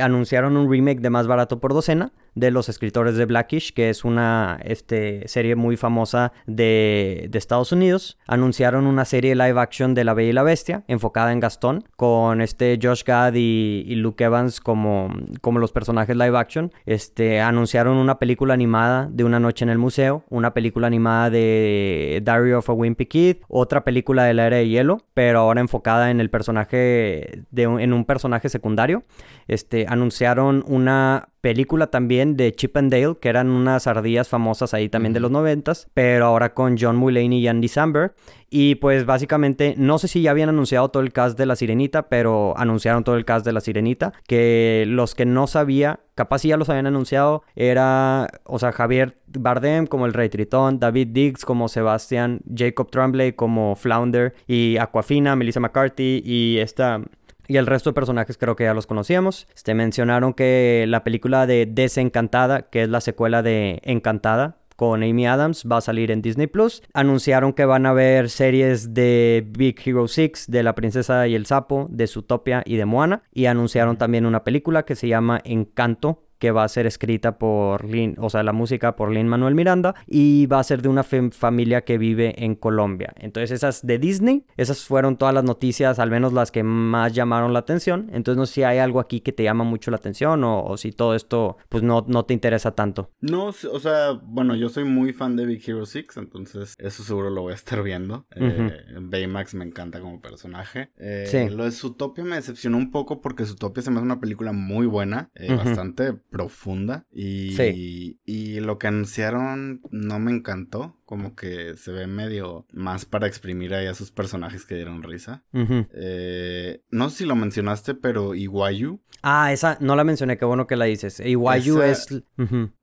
A: anunciaron un remake de Más barato por docena de los escritores de Blackish, que es una este, serie muy famosa de, Estados Unidos. Anunciaron una serie live action de La Bella y la Bestia, enfocada en Gastón, con este Josh Gad y, Luke Evans como, como los personajes live action. Este, anunciaron una película animada de Una Noche en el Museo, una película animada de Diary of a Wimpy Kid, otra película de la Era de Hielo, pero ahora enfocada en el personaje, de, en un personaje secundario. Este, anunciaron una película también de Chip and Dale, que eran unas ardillas famosas ahí también de los noventas, pero ahora con John Mulaney y Andy Samberg. Y pues básicamente, no sé si ya habían anunciado todo el cast de La Sirenita, pero anunciaron todo el cast de La Sirenita, que los que no sabía, capaz si ya los habían anunciado, era, o sea, Javier Bardem como el Rey Tritón, David Diggs como Sebastián, Jacob Tremblay como Flounder y Aquafina, Melissa McCarthy y esta y el resto de personajes creo que ya los conocíamos. Este, mencionaron que la película de Desencantada, que es la secuela de Encantada, con Amy Adams va a salir en Disney Plus. Anunciaron que van a haber series de Big Hero 6, de La Princesa y el Sapo, de Zootopia y de Moana. Y anunciaron también una película que se llama Encanto, que va a ser escrita por Lin, o sea, la música por Lin Manuel Miranda y va a ser de una familia que vive en Colombia. Entonces, esas de Disney, esas fueron todas las noticias, al menos las que más llamaron la atención. Entonces, no sé si hay algo aquí que te llama mucho la atención o, si todo esto, pues no, no te interesa tanto.
B: No, o sea, bueno, yo soy muy fan de Big Hero 6, entonces eso seguro lo voy a estar viendo. Eh, Baymax me encanta como personaje. Eh, sí. Lo de Zootopia me decepcionó un poco porque Zootopia se me hace una película muy buena, eh, bastante profunda y, y lo que anunciaron no me encantó como que se ve medio más para exprimir ahí a sus personajes que dieron risa. Eh, no sé si lo mencionaste, pero Iwayu.
A: Ah, esa no la mencioné, qué bueno que la dices. Iwayu es...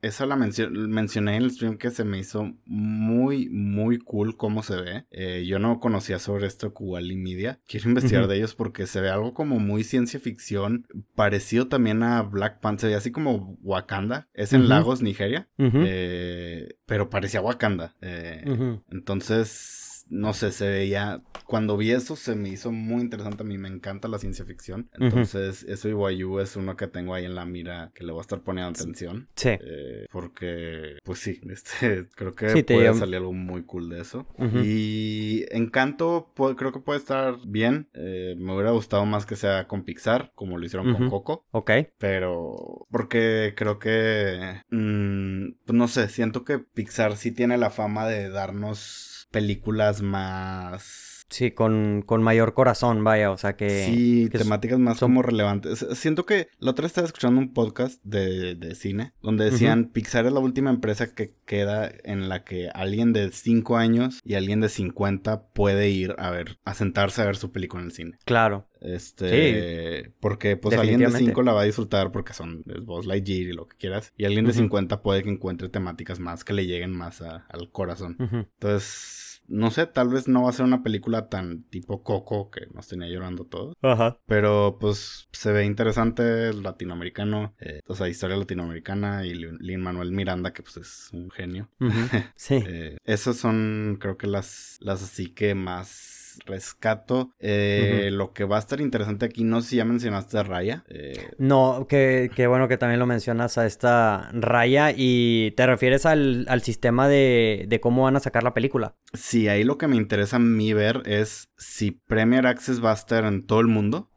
B: Esa la mencioné en el stream que se me hizo muy, muy cool cómo se ve. Eh, yo no conocía sobre esto Kuwali Media. Quiero investigar de ellos porque se ve algo como muy ciencia ficción, parecido también a Black Panther, así como Wakanda. Es en Lagos, Nigeria. Eh, pero parecía Wakanda. Eh, entonces no sé, se veía. Cuando vi eso se me hizo muy interesante. A mí me encanta la ciencia ficción. Entonces, eso y Wayu es uno que tengo ahí en la mira que le voy a estar poniendo atención. Sí. Eh, porque, pues sí, este, creo que puede salir algo muy cool de eso. Y Encanto, creo que puede estar bien. Eh, me hubiera gustado más que sea con Pixar, como lo hicieron con Coco.
A: Ok.
B: Pero, porque creo que. Mm, pues no sé, siento que Pixar sí tiene la fama de darnos películas más
A: Sí, con, con, mayor corazón, vaya, o sea que...
B: Sí, temáticas más como relevantes. Siento que la otra vez estaba escuchando un podcast de, de cine donde decían Pixar es la última empresa que queda en la que alguien de 5 años y alguien de 50 puede ir a ver, a sentarse a ver su película en el cine.
A: Claro.
B: Este, porque pues alguien de 5 la va a disfrutar porque son es Buzz Lightyear y lo que quieras. Y alguien de 50 puede que encuentre temáticas más que le lleguen más al corazón. Entonces no sé, tal vez no va a ser una película tan tipo Coco que nos tenía llorando todos. Ajá. Pero pues se ve interesante, latinoamericano, eh, o sea, historia latinoamericana y Lin Manuel Miranda, que pues es un genio.
A: Sí.
B: eh, esas son, creo que las, las así que más rescato. Eh, lo que va a estar interesante aquí, no sé si ya mencionaste a Raya.
A: Eh, no, que, bueno que también lo mencionas a esta Raya y te refieres al, sistema de, cómo van a sacar la película.
B: Sí, ahí lo que me interesa a mí ver es si Premier Access va a estar en todo el mundo,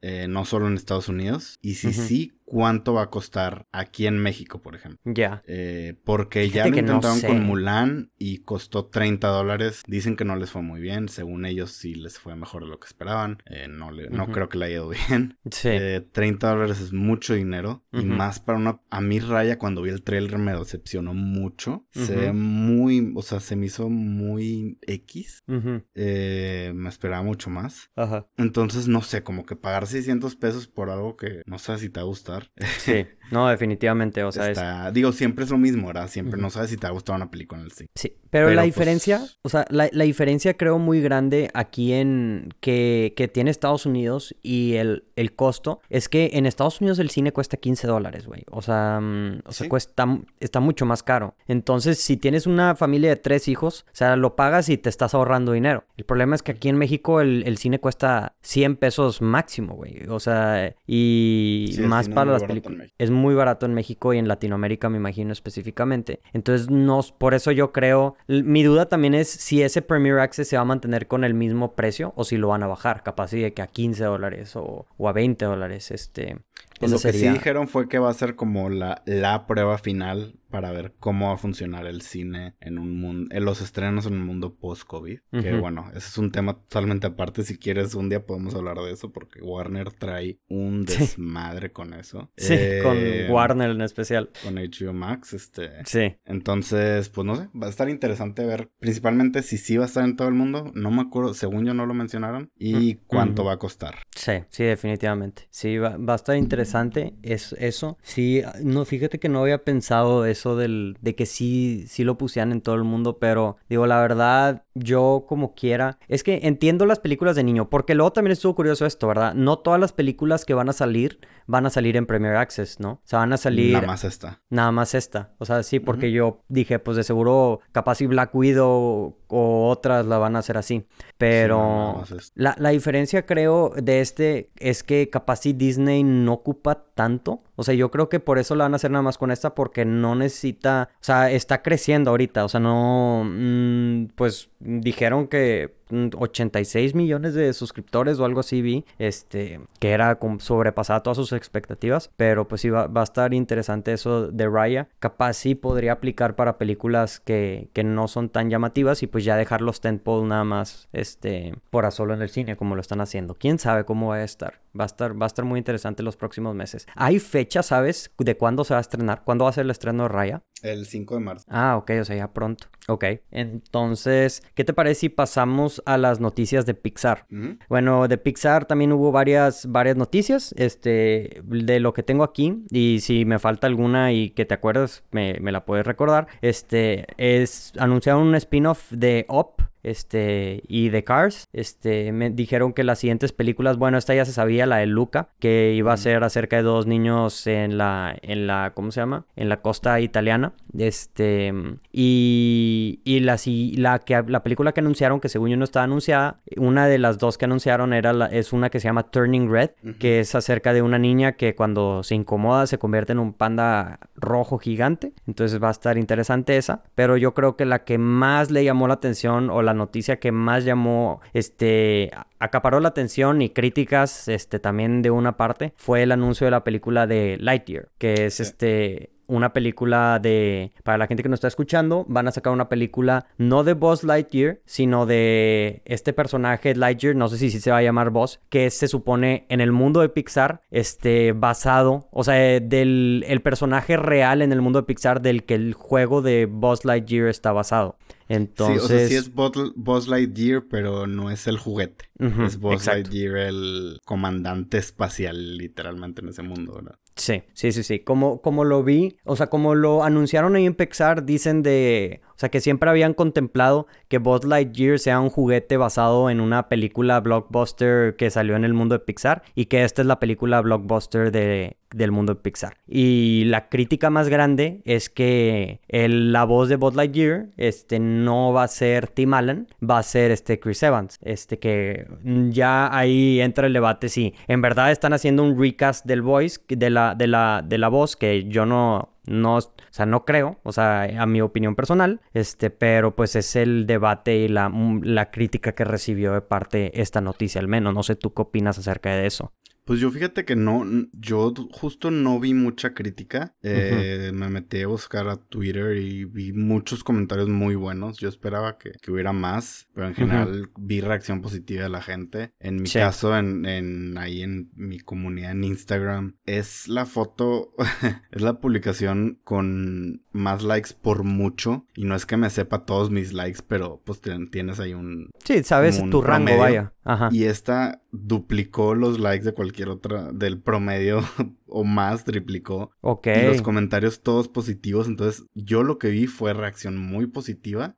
B: eh, no solo en Estados Unidos, y si sí, cuánto va a costar aquí en México, por ejemplo.
A: Ya.
B: Eh, porque ya lo intentaron con Mulan y costó 30 dólares. Dicen que no les fue muy bien. Según ellos, sí les fue mejor de lo que esperaban. Eh, no, no creo que le haya ido bien. Sí. 30 eh, dólares es mucho dinero. Y más para una. A mí, Raya, cuando vi el trailer me decepcionó mucho. Se ve muy. O sea, se me hizo muy X. me esperaba mucho más. Ajá. Entonces, no sé, como que pagar 600 pesos por algo que no sé si te va a gustar
A: Sí, no, definitivamente, o sea,
B: Digo, siempre es lo mismo, ¿verdad? Siempre no sabes si te ha gustado una película en el cine.
A: Sí, pero, la pues, diferencia, o sea, la, diferencia creo muy grande aquí en que, que tiene Estados Unidos y el, el, costo es que en Estados Unidos el cine cuesta 15 dólares, güey. O sea, mm, o sea cuesta, está mucho más caro. Entonces, si tienes una familia de tres hijos, o sea, lo pagas y te estás ahorrando dinero. El problema es que aquí en México el, el cine cuesta 100 pesos máximo, güey. O sea, y más para las películas. Es muy barato en México y en Latinoamérica, me imagino específicamente. Entonces, no, por eso yo creo. Mi duda también es si ese Premier Access se va a mantener con el mismo precio o si lo van a bajar, capaz de que a 15 dólares o, a 20 dólares. Este,
B: pues lo que sí dijeron fue que va a ser como la, la prueba final para ver cómo va a funcionar el cine en un mundo, en los estrenos en un mundo post-COVID. Que bueno, ese es un tema totalmente aparte. Si quieres, un día podemos hablar de eso porque Warner trae un desmadre con eso.
A: Sí, con eh, Warner en especial.
B: Con HBO Max, este.
A: Sí.
B: Entonces, pues no sé, va a estar interesante ver principalmente si sí va a estar en todo el mundo. No me acuerdo, según yo no lo mencionaron. Y cuánto va a costar.
A: Sí, sí, definitivamente. Sí, va, va a estar interesante es, eso. Sí, no, fíjate que no había pensado eso del, de que sí, sí lo pusieran en todo el mundo, pero digo, la verdad, yo como quiera, es que entiendo las películas de niño, porque luego también estuvo curioso esto, ¿verdad? No todas las películas que van a salir van a salir en Premier Access, ¿no? O sea, van a salir...
B: Nada más esta.
A: Nada más esta. O sea, sí, porque yo dije, pues de seguro, capaz si Black Widow o otras la van a hacer así. Pero la, la, diferencia creo de este es que capaz si Disney no ocupa tanto. O sea, yo creo que por eso la van a hacer nada más con esta porque no necesita, o sea, está creciendo ahorita. O sea, no, mm, pues dijeron que 86 millones de suscriptores o algo así vi, este, que era sobrepasada todas sus expectativas, pero pues sí va, a estar interesante eso de Raya. Capaz sí podría aplicar para películas que, que no son tan llamativas y pues ya dejar los tentpole nada más, este, por a solo en el cine como lo están haciendo. ¿Quién sabe cómo va a estar? Va a estar, va a estar muy interesante los próximos meses. ¿Hay fecha, sabes, de cuándo se va a estrenar? ¿Cuándo va a ser el estreno de Raya?
B: El 5 de marzo.
A: Ah, ok, o sea, ya pronto. Ok, entonces, ¿qué te parece si pasamos a las noticias de Pixar? Bueno, de Pixar también hubo varias, varias noticias, este, de lo que tengo aquí, y si me falta alguna y que te acuerdas, me, me la puedes recordar. Este, es, anunciaron un spin-off de Up, este, y de Cars, este, me dijeron que las siguientes películas, bueno, esta ya se sabía, la de Luca, que iba a ser acerca de dos niños en la, en la, ¿cómo se llama? En la costa italiana, este, y, y la, la, que, la película que anunciaron, que según yo no estaba anunciada, una de las dos que anunciaron era la, es una que se llama Turning Red, que es acerca de una niña que cuando se incomoda se convierte en un panda rojo gigante, entonces va a estar interesante esa, pero yo creo que la que más le llamó la atención o la noticia que más llamó, este, acaparó la atención y críticas, este, también de una parte, fue el anuncio de la película de Lightyear, que es este una película de, para la gente que nos está escuchando, van a sacar una película no de Buzz Lightyear, sino de este personaje Lightyear, no sé si, se va a llamar Buzz, que se supone en el mundo de Pixar, este, basado, o sea, del el personaje real en el mundo de Pixar del que el juego de Buzz Lightyear está basado. Entonces... Sí, o sea,
B: sí es Buzz, Lightyear, pero no es el juguete. es Buzz Lightyear el comandante espacial, literalmente, en ese mundo, ¿verdad?
A: Sí, sí, sí, sí. Como, como lo vi, o sea, como lo anunciaron ahí en Pixar, dicen de... O sea, que siempre habían contemplado que Buzz Lightyear sea un juguete basado en una película blockbuster que salió en el mundo de Pixar y que esta es la película blockbuster de, del mundo de Pixar. Y la crítica más grande es que la voz de Buzz Lightyear este, no va a ser Tim Allen, va a ser este Chris Evans. Este que ya ahí entra el debate si en verdad están haciendo un recast del voice, de la, de la, de la voz, que yo no, no, o sea, no creo, o sea, a mi opinión personal, este, pero pues es el debate y la, la crítica que recibió de parte esta noticia, al menos. No sé tú qué opinas acerca de eso.
B: Pues yo fíjate que no, yo justo no vi mucha crítica. Eh, me metí a buscar a Twitter y vi muchos comentarios muy buenos. Yo esperaba que, hubiera más, pero en general vi reacción positiva de la gente. En mi caso, en, en, ahí en mi comunidad en Instagram, es la foto, es la publicación con más likes por mucho. Y no es que me sepa todos mis likes, pero pues tienes ahí un...
A: Sí, sabes tu rango, vaya.
B: Ajá. Y esta duplicó los likes de cualquier otra, del promedio o más, triplicó.
A: Ok.
B: Y los comentarios todos positivos. Entonces, yo lo que vi fue reacción muy positiva.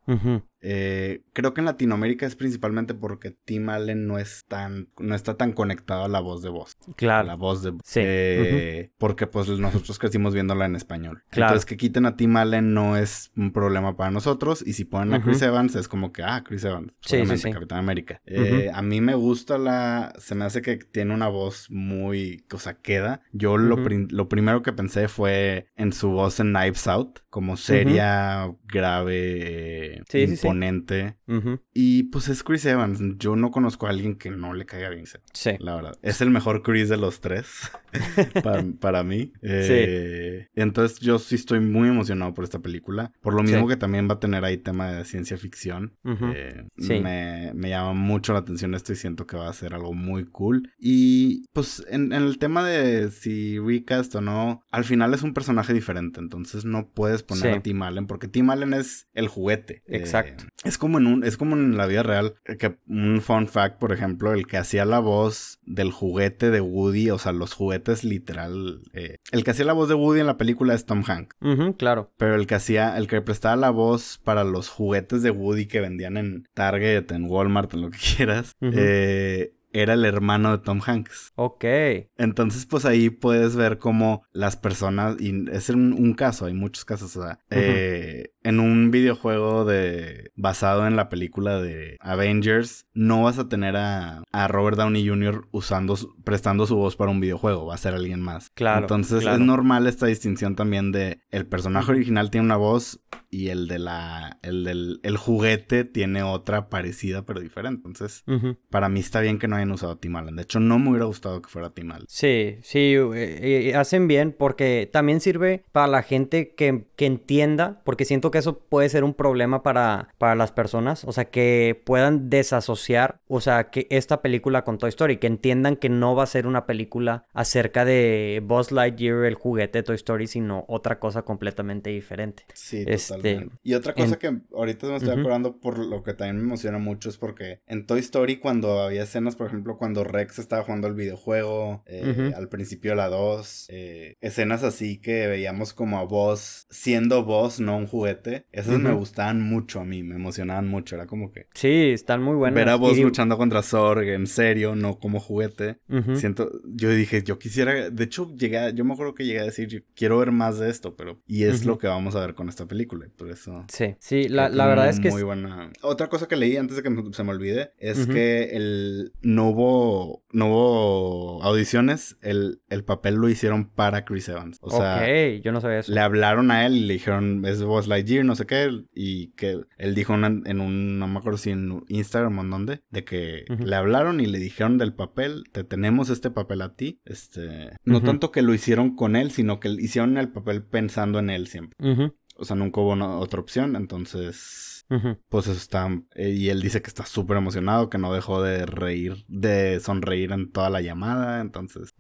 B: Eh, creo que en Latinoamérica es principalmente porque Tim Allen no es tan, no está tan conectado a la voz de voz.
A: Claro.
B: la voz de voz. Sí. Eh, porque pues nosotros crecimos viéndola en español. Claro. Entonces que quiten a Tim Allen no es un problema para nosotros. Y si ponen a Chris Evans es como que, ah, Chris Evans. Sí, sí, sí. Capitán América. Eh, a mí me gusta la, se me hace que tiene una voz muy, o sea, queda. Yo lo, lo primero que pensé fue en su voz en Knives Out, como seria, grave, imponente. Y pues es Chris Evans. Yo no conozco a alguien que no le caiga bien. Sí. La verdad. Es el mejor Chris de los tres. para, mí. Eh, entonces yo sí estoy muy emocionado por esta película. Por lo mismo que también va a tener ahí tema de ciencia ficción. Eh, me, me, llama mucho la atención esto y siento que va a ser algo muy cool. Y pues en, el tema de si recast o no, al final es un personaje diferente. Entonces no puedes poner a Tim Allen porque Tim Allen es el juguete.
A: Exacto.
B: Es como en un, es como en la vida real. Que un fun fact, por ejemplo, el que hacía la voz del juguete de Woody, o sea, los juguetes literal. Eh, el que hacía la voz de Woody en la película es Tom Hanks.
A: claro.
B: Pero el que hacía, el que prestaba la voz para los juguetes de Woody que vendían en Target, en Walmart, en lo que quieras, eh, era el hermano de Tom Hanks.
A: Ok.
B: Entonces, pues ahí puedes ver cómo las personas, y es un, un caso, hay muchos casos, o sea, eh, en un videojuego de basado en la película de Avengers, no vas a tener a, a Robert Downey Jr. usando, prestando su voz para un videojuego, va a ser alguien más. Claro. Entonces es normal esta distinción también de el personaje original tiene una voz y el de la el del el juguete tiene otra parecida pero diferente. Entonces, para mí está bien que no hayan usado Tim Allen. De hecho, no me hubiera gustado que fuera Tim Allen.
A: Sí, sí, eh, eh, hacen bien porque también sirve para la gente que, que, entienda, porque siento que eso puede ser un problema para, para las personas, o sea, que puedan desasociar, o sea, que esta película con Toy Story, que entiendan que no va a ser una película acerca de Buzz Lightyear, el juguete de Toy Story, sino otra cosa completamente diferente.
B: Sí, totalmente. Este, y otra cosa que ahorita me estoy acordando por lo que también me emociona mucho es porque en Toy Story cuando había escenas, por ejemplo, cuando Rex estaba jugando el videojuego, eh, al principio de la 2, eh, escenas así que veíamos como a Buzz siendo Buzz, no un juguete, esas me gustaban mucho a mí, me emocionaban mucho, era como que...
A: Sí, están muy buenas.
B: Ver a Buzz luchando contra Zorg en serio, no como juguete. Siento, yo dije, yo quisiera, de hecho, llegué, yo me acuerdo que llegué a decir, quiero ver más de esto, pero... Y es lo que vamos a ver con esta película eso.
A: Sí, sí, la, verdad es que...
B: Muy buena. Otra cosa que leí antes de que se me olvide es que el no hubo, no hubo audiciones, el, el papel lo hicieron para Chris Evans. O sea,
A: ok, yo no sabía eso.
B: Le hablaron a él y le dijeron, es Buzz Lightyear, no sé qué, y que él dijo en un, no me acuerdo si en Instagram o en dónde, de que le hablaron y le dijeron del papel, te tenemos este papel a ti, este, no tanto que lo hicieron con él, sino que hicieron el papel pensando en él siempre. O sea, nunca hubo otra opción, entonces pues eso está. Eh, y él dice que está súper emocionado, que no dejó de reír, de sonreír en toda la llamada. Entonces,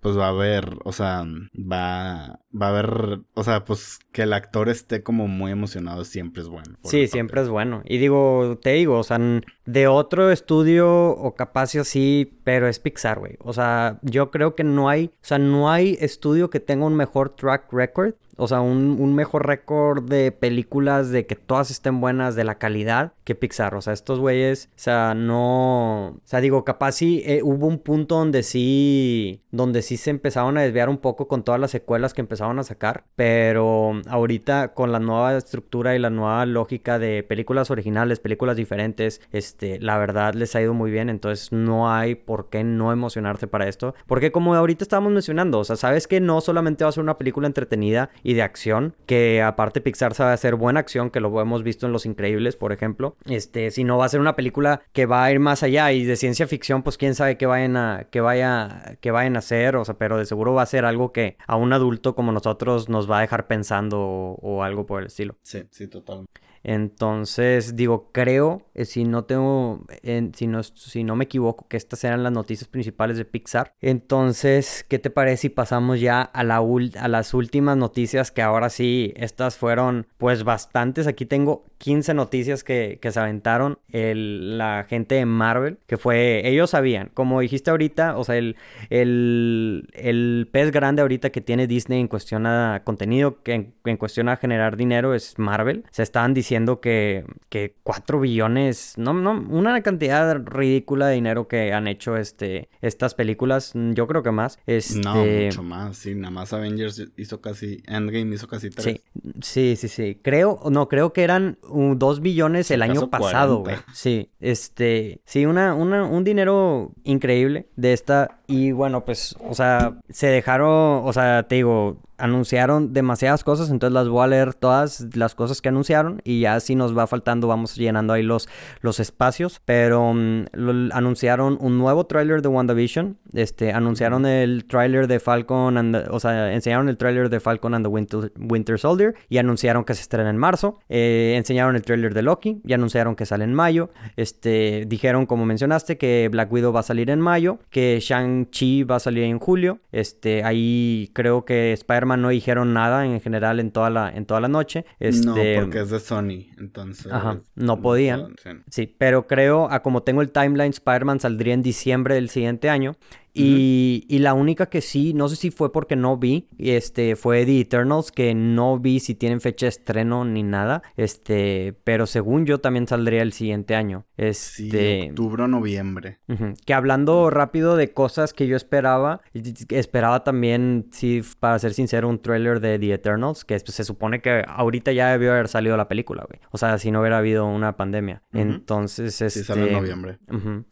B: pues va a haber, o sea, va, va a haber, o sea, pues que el actor esté como muy emocionado siempre es bueno.
A: Sí, siempre es bueno. Y digo, te digo, o sea, de otro estudio o capaz así, pero es Pixar, güey. O sea, yo creo que no hay, o sea, no hay estudio que tenga un mejor track record o sea, un, mejor récord de películas de que todas estén buenas, de la calidad, que Pixar. O sea, estos güeyes, o sea, no. O sea, digo, capaz sí eh, hubo un punto donde sí. Donde sí se empezaron a desviar un poco con todas las secuelas que empezaron a sacar. Pero ahorita, con la nueva estructura y la nueva lógica de películas originales, películas diferentes, este, la verdad les ha ido muy bien. Entonces, no hay por qué no emocionarse para esto. Porque como ahorita estábamos mencionando, o sea, sabes que no solamente va a ser una película entretenida de acción, que aparte Pixar sabe hacer buena acción, que lo hemos visto en Los Increíbles, por ejemplo. Este, si no va a ser una película que va a ir más allá y de ciencia ficción, pues quién sabe qué vayan a, vaya, vayan a hacer, o sea, pero de seguro va a ser algo que a un adulto como nosotros nos va a dejar pensando o, o algo por el estilo.
B: Sí, sí, totalmente.
A: Entonces, digo, creo, eh, si no tengo, si, no, si no me equivoco, que estas eran las noticias principales de Pixar. Entonces, ¿qué te parece si pasamos ya a, la a las últimas noticias? Que ahora sí, estas fueron pues bastantes. Aquí tengo 15 noticias que, que se aventaron el, la gente de Marvel, que fue, ellos sabían, como dijiste ahorita, o sea, el, el, el pez grande ahorita que tiene Disney en cuestión a contenido, que en, en cuestión a generar dinero es Marvel. Se estaban diciendo que, que 4 billones, no, no, una cantidad ridícula de dinero que han hecho este, estas películas, yo creo que más. Este...
B: No, mucho más, sí, nada más Avengers hizo casi, Endgame hizo casi 3.
A: Sí, sí, sí, sí. creo, no, creo que eran 2 billones el año pasado, güey. Sí, este, sí, una, una, un dinero increíble de esta y bueno, pues, o sea, se dejaron, o sea, te digo, anunciaron demasiadas cosas, entonces las voy a leer todas las cosas que anunciaron y ya si nos va faltando vamos llenando ahí los, los espacios, pero mm, anunciaron un nuevo tráiler de WandaVision, este, anunciaron el tráiler de Falcon, and o sea, enseñaron el tráiler de Falcon and the Winter, Winter, Soldier y anunciaron que se estrena en marzo, eh, enseñaron el tráiler de Loki y anunciaron que sale en mayo, este, dijeron como mencionaste que Black Widow va a salir en mayo, que Shang-Chi va a salir en julio, este, ahí creo que Spider-Man no dijeron nada en general en toda la, en toda la noche. Este,
B: no, porque es de Sony, entonces...
A: no podían. sí. pero creo, a como tengo el timeline, Spider-Man saldría en diciembre del siguiente año Y, y, la única que sí, no sé si fue porque no vi, este, fue The Eternals, que no vi si tienen fecha de estreno ni nada. Este, pero según yo también saldría el siguiente año. Este.
B: Sí, octubre o noviembre.
A: Que hablando rápido de cosas que yo esperaba, esperaba también, sí, para ser sincero, un trailer de The Eternals, que pues, se supone que ahorita ya debió haber salido la película, güey. O sea, si no hubiera habido una pandemia. Entonces, este... Sí,
B: sale en noviembre.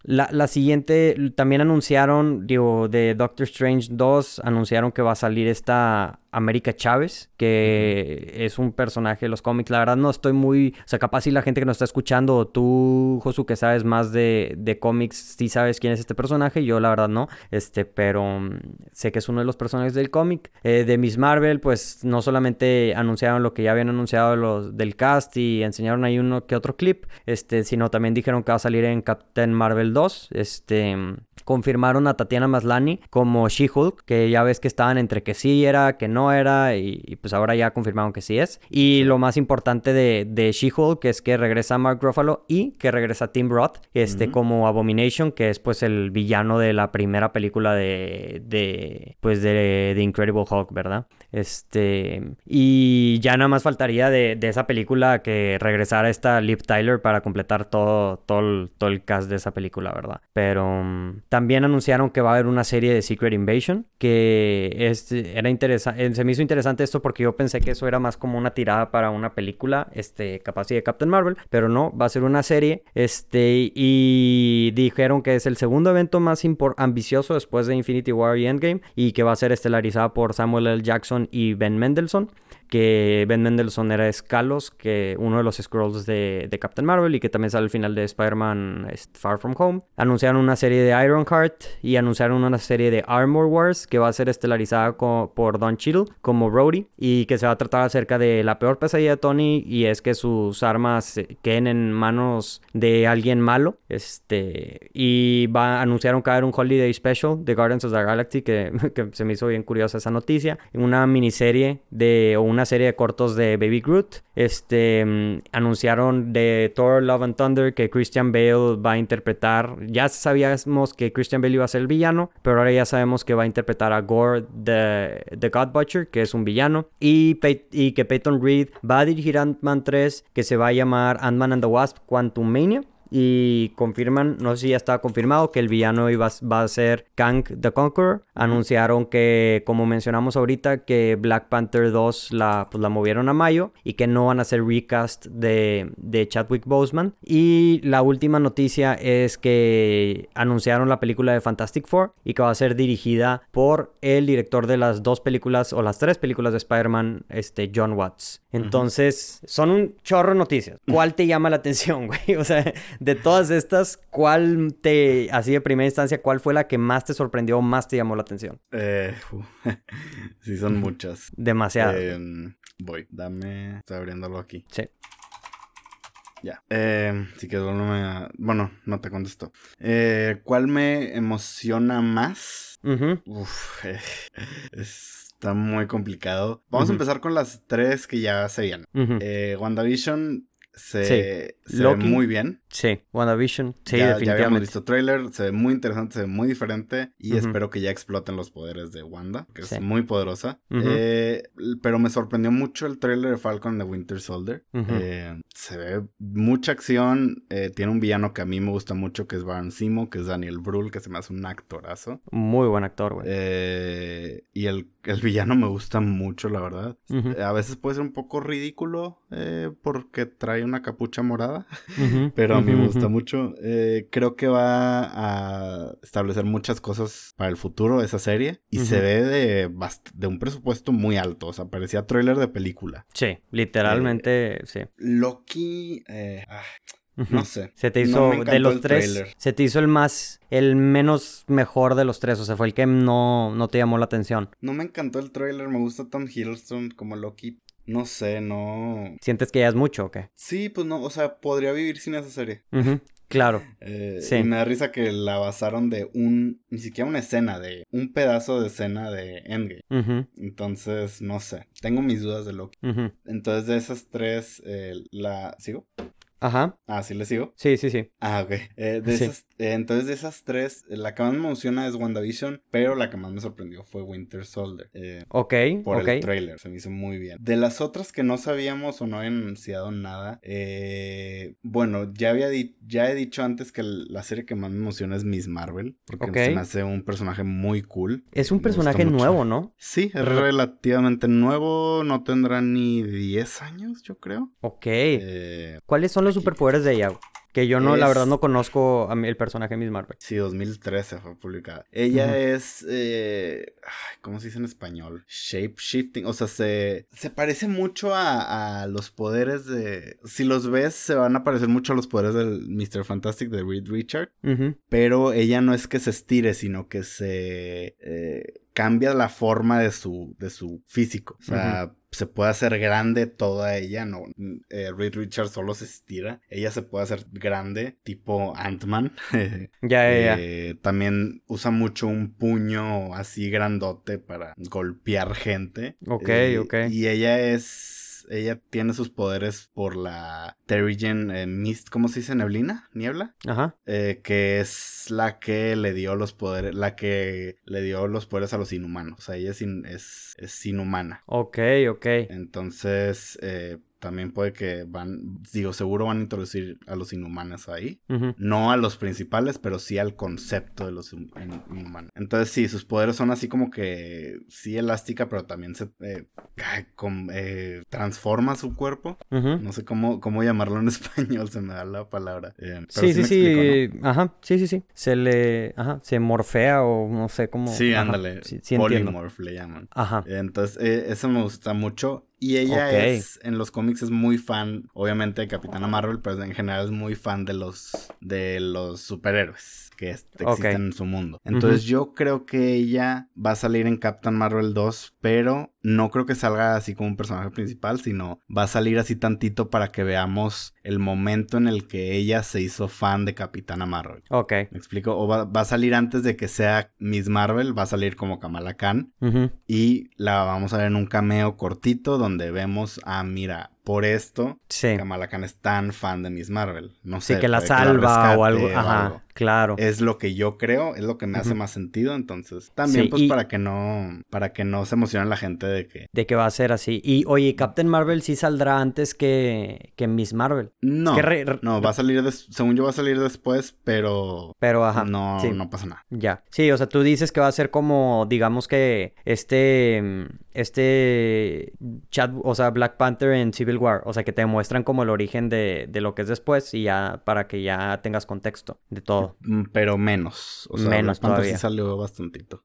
A: la, la siguiente, también anunciaron, digo, de Doctor Strange 2, anunciaron que va a salir esta América Chávez, que es un personaje de los cómics. La verdad no estoy muy... O sea, capaz si la gente que nos está escuchando, o tú, Josu, que sabes más de, de cómics, sí sabes quién es este personaje. Yo la verdad no. Este, pero mm, sé que es uno de los personajes del cómic. Eh, de Miss Marvel, pues no solamente anunciaron lo que ya habían anunciado los, del cast y enseñaron ahí uno que otro clip, este, sino también dijeron que va a salir en Captain Marvel 2. Este confirmaron a Tatiana Maslani como She-Hulk, que ya ves que estaban entre que sí era, que no era, y, pues ahora ya confirmaron que sí es. Y lo más importante de, de She-Hulk es que regresa Mark Ruffalo y que regresa Tim Roth, este, como Abomination, que es pues el villano de la primera película de, de pues de, de Incredible Hulk, ¿verdad? Este, y ya nada más faltaría de, de esa película que regresara esta Liv Tyler para completar todo, todo, el, todo el cast de esa película, ¿verdad? Pero mm, también anunciaron que va a haber una serie de Secret Invasion, que es, era interesante, eh, se me hizo interesante esto porque yo pensé que eso era más como una tirada para una película, este, capaz de Captain Marvel, pero no, va a ser una serie, este, y dijeron que es el segundo evento más ambicioso después de Infinity War y Endgame, y que va a ser estelarizada por Samuel L. Jackson y Ben Mendelsohn que Ben Mendelsohn era Scalos, que uno de los Scrolls de, Captain Marvel y que también sale al final de Spider-Man Far From Home. Anunciaron una serie de Ironheart y anunciaron una serie de Armor Wars que va a ser estelarizada por Don Cheadle como Brody y que se va a tratar acerca de la peor pesadilla de Tony y es que sus armas queden en manos de alguien malo. Este, y va, anunciaron que va a haber un Holiday Special de Guardians of the Galaxy que, que se me hizo bien curiosa esa noticia. Una miniserie de una una serie de cortos de Baby Groot. Este, mm, anunciaron de Thor Love and Thunder que Christian Bale va a interpretar. Ya sabíamos que Christian Bale iba a ser el villano, pero ahora ya sabemos que va a interpretar a Gore the, the God Butcher, que es un villano. Y, que Peyton Reed va a dirigir Ant-Man 3, que se va a llamar Ant-Man and the Wasp Quantum Mania y confirman, no sé si ya estaba confirmado, que el villano iba, va a ser Kang the Conqueror. Anunciaron que, como mencionamos ahorita, que Black Panther 2 la, pues, la movieron a mayo y que no van a hacer recast de, de Chadwick Boseman. Y la última noticia es que anunciaron la película de Fantastic Four y que va a ser dirigida por el director de las dos películas o las tres películas de Spider-Man, este, John Watts. Entonces, son un chorro de noticias. ¿Cuál te llama la atención, güey? O sea, de todas estas, ¿cuál te, así de primera instancia, cuál fue la que más te sorprendió o más te llamó la atención?
B: Eh, sí, son muchas.
A: Demasiado.
B: Em, voy, dame, estoy abriéndolo aquí.
A: Sí.
B: Ya. Eh, sí que no me... Bueno, no te contesto. Eh, ¿Cuál me emociona más? Uf, eh, está muy complicado. Vamos a empezar con las tres que ya se vienen. Eh, WandaVision se, se ve muy bien.
A: Sí, WandaVision. Sí,
B: ya,
A: definitivamente.
B: Ya habíamos visto trailer, se ve muy interesante, se ve muy diferente. Y espero que ya exploten los poderes de Wanda, que es muy poderosa. Eh, pero me sorprendió mucho el trailer de Falcon de Winter Soldier. Eh, se ve mucha acción. Eh, tiene un villano que a mí me gusta mucho, que es Baron Simo, que es Daniel Brühl, que se me hace un actorazo.
A: Muy buen actor, güey.
B: y el, el, villano me gusta mucho, la verdad. A veces puede ser un poco ridículo porque trae una capucha morada. pero a mí me gusta mucho. Eh, creo que va a establecer muchas cosas para el futuro de esa serie. Y se ve de, de un presupuesto muy alto. O sea, parecía trailer de película.
A: Sí, literalmente, eh, sí.
B: Loki. Eh, ah, no sé.
A: Se te hizo de los tres. Se te hizo el más, el menos mejor de los tres. O sea, fue el que no, no te llamó la atención.
B: No me encantó el trailer. Me gusta Tom Hiddleston como Loki. No sé, no.
A: ¿Sientes que ya es mucho o qué?
B: Sí, pues no, o sea, podría vivir sin esa serie.
A: Claro.
B: Eh, sí. Y me da risa que la basaron de un, ni siquiera una escena, de un pedazo de escena de Endgame. Entonces, no sé. Tengo mis dudas de Loki. Entonces, de esas tres, eh, la. ¿Sigo?
A: Ajá.
B: Ah, ¿sí le sigo?
A: Sí, sí, sí.
B: Ah, ok. Eh, de esas, eh, entonces, de esas tres, la que más me emociona es WandaVision, pero la que más me sorprendió fue Winter Soldier. Eh,
A: ok,
B: por el trailer, se me hizo muy bien. De las otras que no sabíamos o no habían anunciado nada, eh, bueno, ya había ya he dicho antes que la serie que más me emociona es Miss Marvel, porque se me hace un personaje muy cool.
A: Es un personaje nuevo, ¿no?
B: Sí, es relativamente nuevo, no tendrá ni 10 años, yo creo.
A: Ok. Eh, ¿Cuáles son los superpoderes de ella? Que yo no, la verdad, no conozco a el personaje Miss Marvel.
B: Sí, 2013 fue publicada. Ella es. Eh, ¿Cómo se dice en español? Shape shifting. O sea, se, se parece mucho a, los poderes de. Si los ves, se van a parecer mucho a los poderes del Mr. Fantastic de Reed Richard. Pero ella no es que se estire, sino que se. Eh, cambia la forma de su, de su físico. O sea, se puede hacer grande toda ella, no. Eh, Reed Richards solo se estira. Ella se puede hacer grande, tipo Ant-Man.
A: ya, ya,
B: eh, También usa mucho un puño así grandote para golpear gente.
A: Ok,
B: eh,
A: ok.
B: Y ella es ella tiene sus poderes por la Terrigen eh, Mist, ¿cómo se dice? Neblina, niebla.
A: Ajá.
B: Eh, que es la que le dio los poderes, la que le dio los poderes a los inhumanos. O sea, ella es, es, es inhumana.
A: Ok, ok.
B: Entonces, eh, también puede que van, digo, seguro van a introducir a los inhumanos ahí. No a los principales, pero sí al concepto de los inhumanos. Entonces sí, sus poderes son así como que sí elástica, pero también se eh, eh, transforma su cuerpo. No sé cómo, cómo llamarlo en español, se me da la palabra.
A: Eh, sí, sí, sí, ajá, sí, sí, sí. Se le, ajá, se morfea o no sé cómo.
B: Sí, ándale. Polymorph le llaman.
A: Ajá.
B: Entonces, eso me gusta mucho. Y ella es, en los cómics es muy fan, obviamente, de Capitana Marvel, pero en general es muy fan de los, de los superhéroes que existen en su mundo. Entonces yo creo que ella va a salir en Captain Marvel 2, pero no creo que salga así como un personaje principal, sino va a salir así tantito para que veamos el momento en el que ella se hizo fan de Capitana Marvel.
A: Ok.
B: ¿Me explico? O va, a salir antes de que sea Miss Marvel, va a salir como Kamala Khan. Y la vamos a ver en un cameo cortito donde vemos, a mira, por esto, Kamala Khan es tan fan de Miss Marvel. No sé.
A: Sí, que la salva o algo. Ajá, claro.
B: Es lo que yo creo, es lo que me hace más sentido. Entonces, también, pues, para que no, para que no se emocione la gente de que.
A: De que va a ser así. Y oye, Captain Marvel sí saldrá antes que, que Miss Marvel.
B: No. no, va a salir, según yo va a salir después, pero.
A: Pero, ajá.
B: No, no pasa nada.
A: Ya. Sí, o sea, tú dices que va a ser como, digamos que este, este, chat, o sea, Black Panther en Civil War. O sea, que te muestran como el origen de, lo que es después y ya para que ya tengas contexto de todo.
B: Mm, pero menos. O sea, menos Panther sí salió bastantito.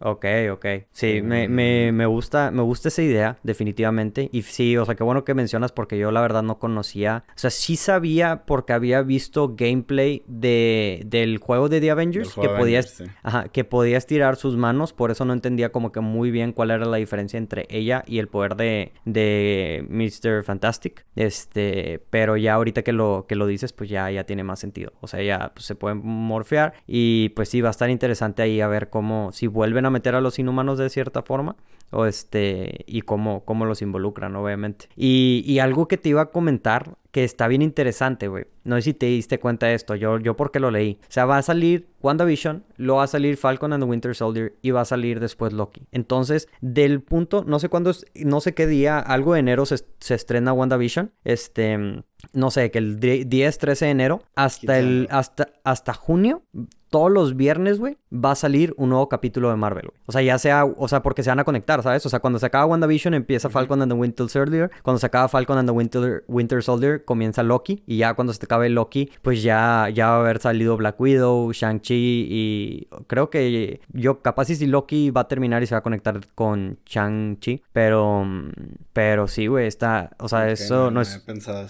A: Ok, ok. Sí, me, me, me, gusta, me gusta esa idea, definitivamente. Y sí, o sea, qué bueno que mencionas porque yo la verdad no conocía. O sea, sí sabía porque había visto gameplay de, del juego de The Avengers. Que podías, ajá, que podías tirar sus manos. Por eso no entendía como que muy bien cuál era la diferencia entre ella y el poder de, de Mr. Fantastic. Este, pero ya ahorita que lo, que lo dices, pues ya, ya tiene más sentido. O sea, ya pues, se pueden morfear. Y pues sí, va a estar interesante ahí a ver cómo, si vuelven a meter a los inhumanos de cierta forma. O este, y cómo, cómo los involucran, obviamente. Y, y algo que te iba a comentar que está bien interesante, güey. No sé si te diste cuenta de esto, yo, yo porque lo leí. O sea, va a salir WandaVision, lo va a salir Falcon and the Winter Soldier y va a salir después Loki. Entonces, del punto, no sé cuándo, no sé qué día, algo de enero se, se estrena WandaVision. Este, no sé, que el 10, 13 de enero hasta el, hasta, hasta junio todos los viernes, güey, va a salir un nuevo capítulo de Marvel, güey. O sea, ya sea, o sea, porque se van a conectar, ¿sabes? O sea, cuando se acaba WandaVision empieza Falcon and the Winter Soldier. Cuando se acaba Falcon and the Winter, Winter Soldier comienza Loki. Y ya cuando se acabe Loki, pues ya, ya va a haber salido Black Widow, Shang-Chi y creo que yo capaz si Loki va a terminar y se va a conectar con Shang-Chi. Pero, pero sí, güey, está, o sea, eso no, es...
B: Pensado.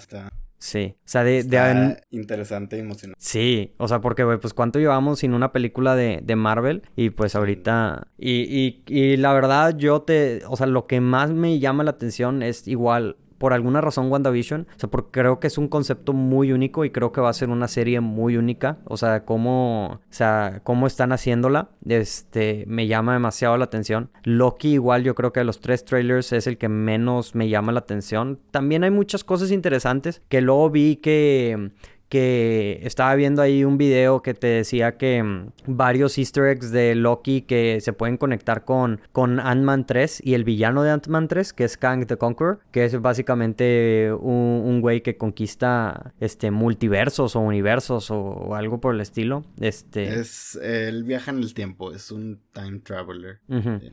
A: Sí, o sea, de... de
B: Interesante y emocionante.
A: Sí, o sea, porque, güey, pues cuánto llevamos sin una película de, de Marvel y pues ahorita... Y, y, y la verdad yo te... O sea, lo que más me llama la atención es igual por alguna razón WandaVision. O sea, porque creo que es un concepto muy único y creo que va a ser una serie muy única. O sea, cómo, o sea, cómo están haciéndola, este, me llama demasiado la atención. Loki igual yo creo que de los tres trailers es el que menos me llama la atención. También hay muchas cosas interesantes que luego vi que que estaba viendo ahí un video que te decía que mm, varios easter eggs de Loki que se pueden conectar con, con Ant-Man 3 y el villano de Ant-Man 3, que es Kang the Conqueror, que es básicamente un, güey que conquista este multiversos o universos o, algo por el estilo. Este...
B: Es, el viaja en el tiempo, es un time traveler. Eh,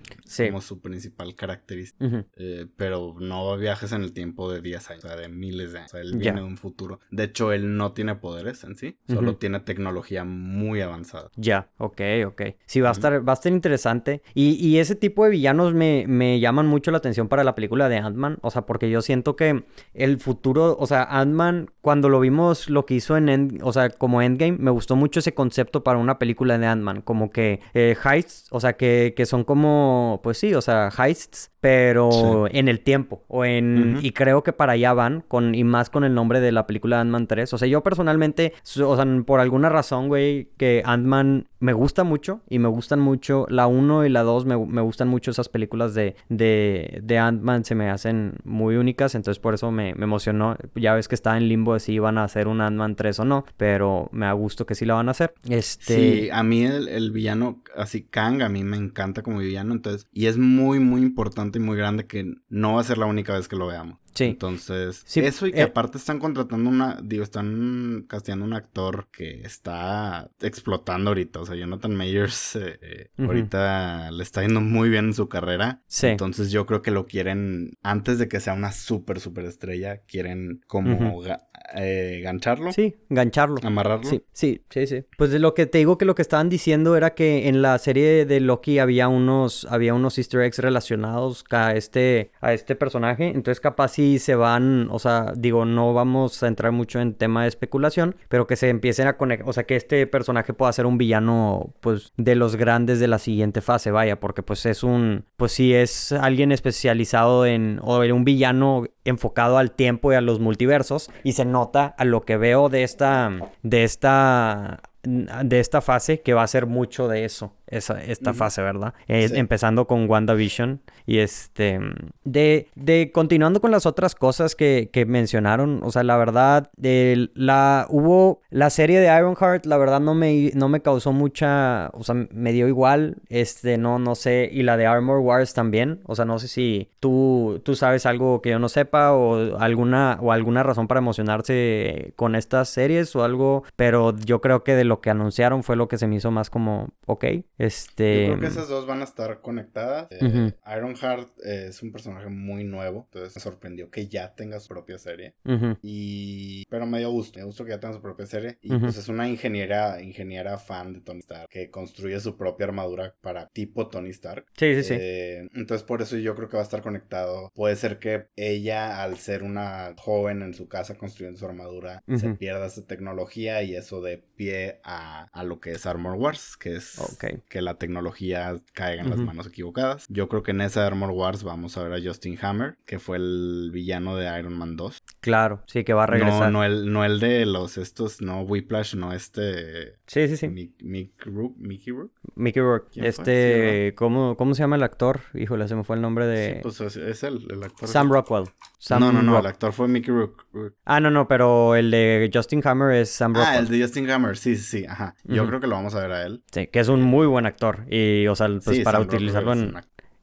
B: como su principal característica. Eh, pero no viajes en el tiempo de 10 años, o sea, de miles de años. O sea, él viene de un futuro. De hecho, él no tiene tiene poderes en sí, solo tiene tecnología muy avanzada.
A: Ya, ok, ok. Sí, va a estar, va a estar interesante. Y, ese tipo de villanos me, me, llaman mucho la atención para la película de Ant-Man. O sea, porque yo siento que el futuro, o sea, Ant-Man, cuando lo vimos, lo que hizo en, o sea, como Endgame, me gustó mucho ese concepto para una película de Ant-Man. Como que eh, heists, o sea, que, que son como, pues sí, o sea, heists pero en el tiempo o en y creo que para allá van con y más con el nombre de la película Ant-Man 3. O sea, yo personalmente, o sea, por alguna razón, güey, que Ant-Man me gusta mucho y me gustan mucho la 1 y la 2 me, me, gustan mucho esas películas de de, de Ant-Man se me hacen muy únicas, entonces por eso me, me emocionó. Ya ves que está en limbo de si iban a hacer un Ant-Man 3 o no, pero me da gusto que sí la van a hacer. Este
B: Sí, a mí el, el villano así Kang a mí me encanta como villano, entonces y es muy muy importante y muy grande que no va a ser la única vez que lo veamos. Sí. Entonces, eso y que eh, aparte están contratando una, digo, están casteando un actor que está explotando ahorita. O sea, Jonathan Mayers eh, eh, ahorita le está yendo muy bien en su carrera. Sí. Entonces yo creo que lo quieren, antes de que sea una súper, súper estrella, quieren como gancharlo.
A: Sí, gancharlo.
B: Amarrarlo.
A: Sí, sí, sí, sí. Pues de lo que te digo que lo que estaban diciendo era que en la serie de Loki había unos, había unos easter eggs relacionados a este, a este personaje. Entonces capaz si se van, o sea, digo, no vamos a entrar mucho en tema de especulación, pero que se empiecen a conectar, o sea, que este personaje pueda ser un villano, pues, de los grandes de la siguiente fase, vaya, porque pues es un, pues sí, es alguien especializado en, o un villano enfocado al tiempo y a los multiversos, y se nota a lo que veo de esta, de esta de esta fase que va a ser mucho de eso esa, esta fase, ¿verdad? Eh, empezando con WandaVision y este, de, de, continuando con las otras cosas que, que mencionaron, o sea, la verdad, la, hubo, la serie de Ironheart, la verdad no me, no me causó mucha, o sea, me dio igual, este, no, no sé, y la de Armor Wars también, o sea, no sé si tú, tú sabes algo que yo no sepa o alguna, o alguna razón para emocionarse con estas series o algo, pero yo creo que de lo que anunciaron fue lo que se me hizo más como, ok, este...
B: Yo creo que esas dos van a estar conectadas. Eh, Ironheart eh, es un personaje muy nuevo, entonces me sorprendió que ya tenga su propia serie. Y... Pero me dio gusto, me gusto que ya tenga su propia serie. Y pues es una ingeniera, ingeniera fan de Tony Stark que construye su propia armadura para tipo Tony Stark.
A: Sí, sí, sí.
B: Eh, entonces por eso yo creo que va a estar conectado. Puede ser que ella, al ser una joven en su casa construyendo su armadura, se pierda esa tecnología y eso de pie a, a lo que es Armor Wars, que es okay que la tecnología caiga en las manos equivocadas. Yo creo que en esa Armor Wars vamos a ver a Justin Hammer, que fue el villano de Iron Man 2.
A: Claro, sí, que va a regresar.
B: No, no el, no el de los estos, no Whiplash, no este.
A: Sí, sí, sí.
B: Mickey Rourke.
A: Mickey Rourke. Este, ¿cómo, ¿cómo se llama el actor? Híjole, se me fue el nombre de.
B: Sí, pues es el, el actor.
A: Sam Rockwell.
B: No, no, no, el actor fue Mickey Rourke.
A: Ah, no, no, pero el de Justin Hammer es Sam Rockwell.
B: Ah, el de Justin Hammer, sí, sí, sí, ajá. Yo creo que lo vamos a ver a él.
A: Sí, que es un muy buen actor. Y, o sea, pues para utilizarlo en,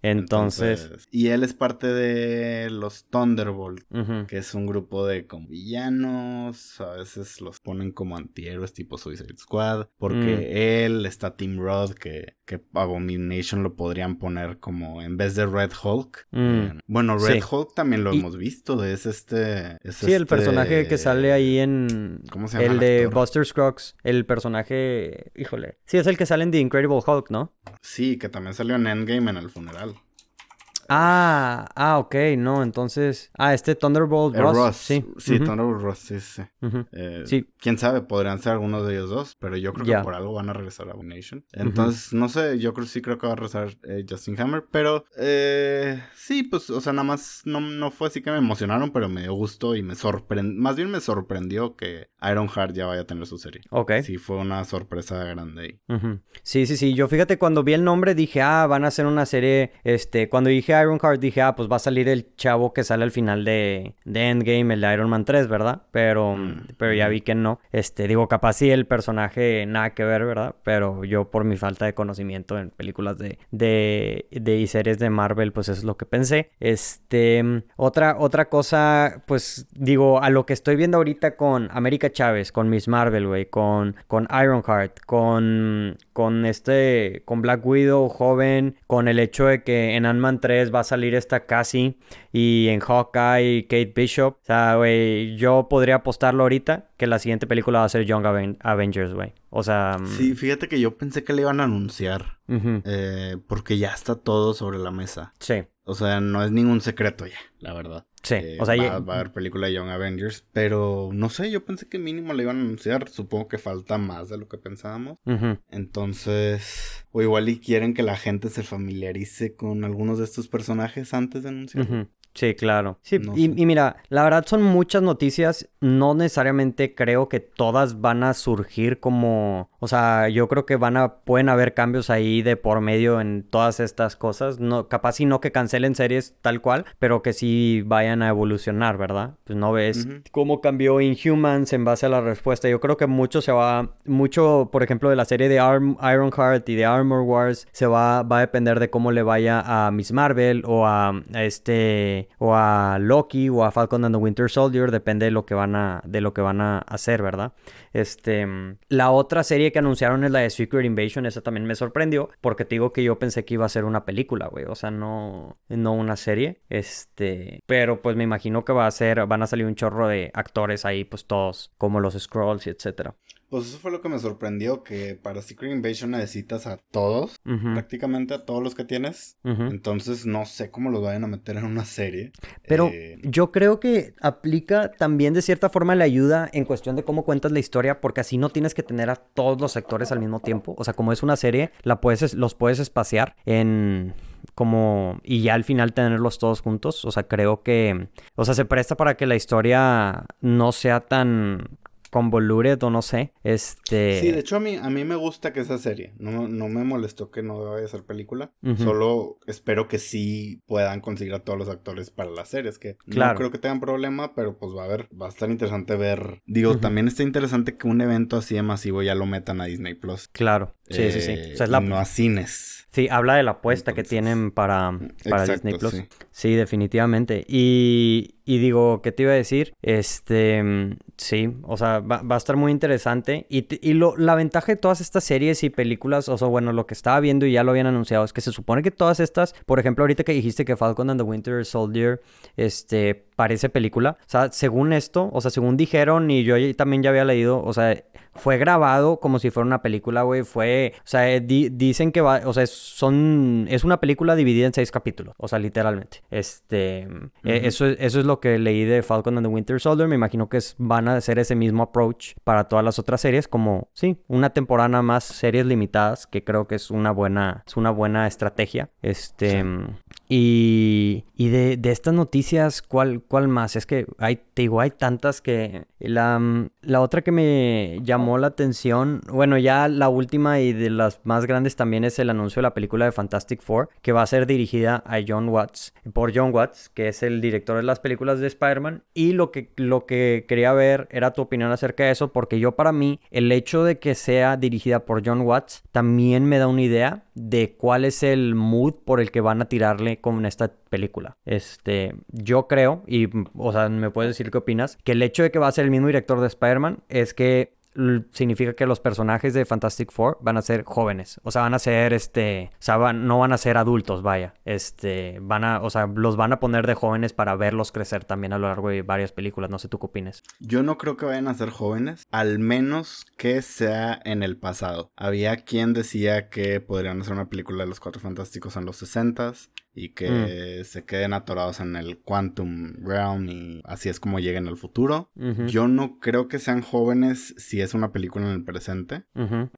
A: entonces,
B: Y él es parte de los Thunderbolt, que es un grupo de como villanos. A veces los ponen como antihéroes tipo Suicide Squad. Porque mm. él está Team Rod, que, que Abomination lo podrían poner como en vez de Red Hulk. Mm. Eh, bueno, Red Hulk también lo hemos visto. Es este.
A: sí, el personaje que sale ahí en. ¿Cómo se llama? El, de Buster Scruggs. El personaje. Híjole. Sí, es el que sale en The Incredible Hulk, ¿no?
B: Sí, que también salió en Endgame en el funeral.
A: Ah, ah, ok, no, entonces. Ah, este Thunderbolt Ross. Ross. Sí,
B: sí Thunderbolt Ross, sí, sí. Eh, sí. Quién sabe, podrían ser algunos de ellos dos, pero yo creo que por algo van a regresar a Nation. Entonces, no sé, yo creo sí creo que va a regresar eh, Justin Hammer, pero eh, sí, pues, o sea, nada más no, no fue así que me emocionaron, pero me dio gusto y me sorprendió, más bien me sorprendió que Ironheart ya vaya a tener su serie. Ok. Sí, fue una sorpresa grande ahí.
A: Sí, sí, sí. Yo fíjate, cuando vi el nombre dije, ah, van a hacer una serie. Este, cuando dije Ironheart dije, ah, pues va a salir el chavo que sale al final de, de Endgame, el de Iron Man 3, ¿verdad? Pero, mm, pero ya vi que no. Este, digo, capaz sí el personaje nada que ver, ¿verdad? Pero yo por mi falta de conocimiento en películas de, de, de y series de Marvel, pues eso es lo que pensé. Este, otra, otra cosa, pues digo, a lo que estoy viendo ahorita con América Chávez, con Miss Marvel, güey, con, con Ironheart, con, con este, con Black Widow joven, con el hecho de que en Ant-Man 3 va a salir esta Cassie y en Hawkeye Kate Bishop. O sea, güey, yo podría apostarlo ahorita que la siguiente película va a ser Young Avengers, güey. O sea...
B: Mm, sí, fíjate que yo pensé que le iban a anunciar. Eh, porque ya está todo sobre la mesa. Sí. O sea, no es ningún secreto ya, la verdad. Sí, eh, o sea, va, va, a haber película de Young Avengers, pero no sé, yo pensé que mínimo le iban a anunciar, supongo que falta más de lo que pensábamos. Entonces, o igual y quieren que la gente se familiarice con algunos de estos personajes antes de anunciarlo.
A: Sí, claro. Sí, y, mira, la verdad son muchas noticias. No necesariamente creo que todas van a surgir como. O sea, yo creo que van a. pueden haber cambios ahí de por medio en todas estas cosas. No, capaz y no que cancelen series tal cual, pero que sí vayan a evolucionar, ¿verdad? Pues no ves cómo cambió Inhumans en base a la respuesta. Yo creo que mucho se va. Mucho, por ejemplo, de la serie de Ironheart y de Armor Wars, se va, va a depender de cómo le vaya a Miss Marvel o a este o a Loki o a Falcon and the Winter Soldier, depende de lo que van a de lo que van a hacer, ¿verdad? Este, la otra serie que anunciaron es la de Secret Invasion, esa también me sorprendió porque te digo que yo pensé que iba a ser una película, güey, o sea, no no una serie, este, pero pues me imagino que va a ser van a salir un chorro de actores ahí, pues todos como los Scrolls y etcétera.
B: Pues eso fue lo que me sorprendió, que para Secret Invasion necesitas a todos, prácticamente a todos los que tienes. Entonces no sé cómo los vayan a meter en una serie.
A: Pero eh, yo creo que aplica también de cierta forma la ayuda en cuestión de cómo cuentas la historia, porque así no tienes que tener a todos los actores al mismo tiempo. O sea, como es una serie, la puedes, los puedes espaciar en como y ya al final tenerlos todos juntos, o sea, creo que o sea, se presta para que la historia no sea tan convoluted o no sé. Este.
B: Sí, de hecho a mí, a mí me gusta que esa serie. No, no me molestó que no vaya a ser película. Solo espero que sí puedan conseguir a todos los actores para las series. Que claro. no creo que tengan problema, pero pues va a ver, va a estar interesante ver. Digo, también está interesante que un evento así de masivo ya lo metan a Disney Plus.
A: Claro. Sí, sí, sí.
B: O sea, es la... No a cines.
A: Sí, habla de la apuesta que tienen para, para Disney Plus. Sí. definitivamente. Y, y, digo, ¿qué te iba a decir? Este, sí, o sea, va, a estar muy interesante. Y, y lo, la ventaja de todas estas series y películas, o sea, bueno, lo que estaba viendo y ya lo habían anunciado, es que se supone que todas estas, por ejemplo, ahorita que dijiste que Falcon and the Winter Soldier, este, parece película. O sea, según esto, o sea, según dijeron y yo también ya había leído, o sea, fue grabado como si fuera una película, güey. Fue, o sea, dicen que va, o sea, son, es una película dividida en seis capítulos, o sea, literalmente. Este, e, eso, eso es lo que leí de Falcon and the Winter Soldier. Me imagino que van a hacer ese mismo approach para todas las otras series, como, sí, una temporada más, series limitadas, que creo que es una buena, es una buena estrategia. Este, y, y de, de, estas noticias, ¿cuál, ¿cuál más? Es que hay, te digo, hay tantas que la, la otra que me llamó la atención, bueno, ya la última y de las más grandes también es el anuncio de la película de Fantastic Four, que va a ser dirigida a John Watts, por John Watts, que es el director de las películas de Spider-Man. Y lo que, lo que quería ver era tu opinión acerca de eso, porque yo para mí, el hecho de que sea dirigida por John Watts también me da una idea de cuál es el mood por el que van a tirarle con esta película. Este, yo creo, y o sea, me puedes decir qué opinas, que el hecho de que va a ser el mismo director de Spider-Man es que significa que los personajes de Fantastic Four van a ser jóvenes. O sea, van a ser, este, o sea, no van a ser adultos, vaya. Este, van a, o sea, los van a poner de jóvenes para verlos crecer también a lo largo de varias películas. No sé tú qué opinas.
B: Yo no creo que vayan a ser jóvenes, al menos que sea en el pasado. Había quien decía que podrían hacer una película de los Cuatro Fantásticos en los 60s y que mm. se queden atorados en el Quantum Realm y así es como lleguen al futuro. Yo no creo que sean jóvenes si es una película en el presente,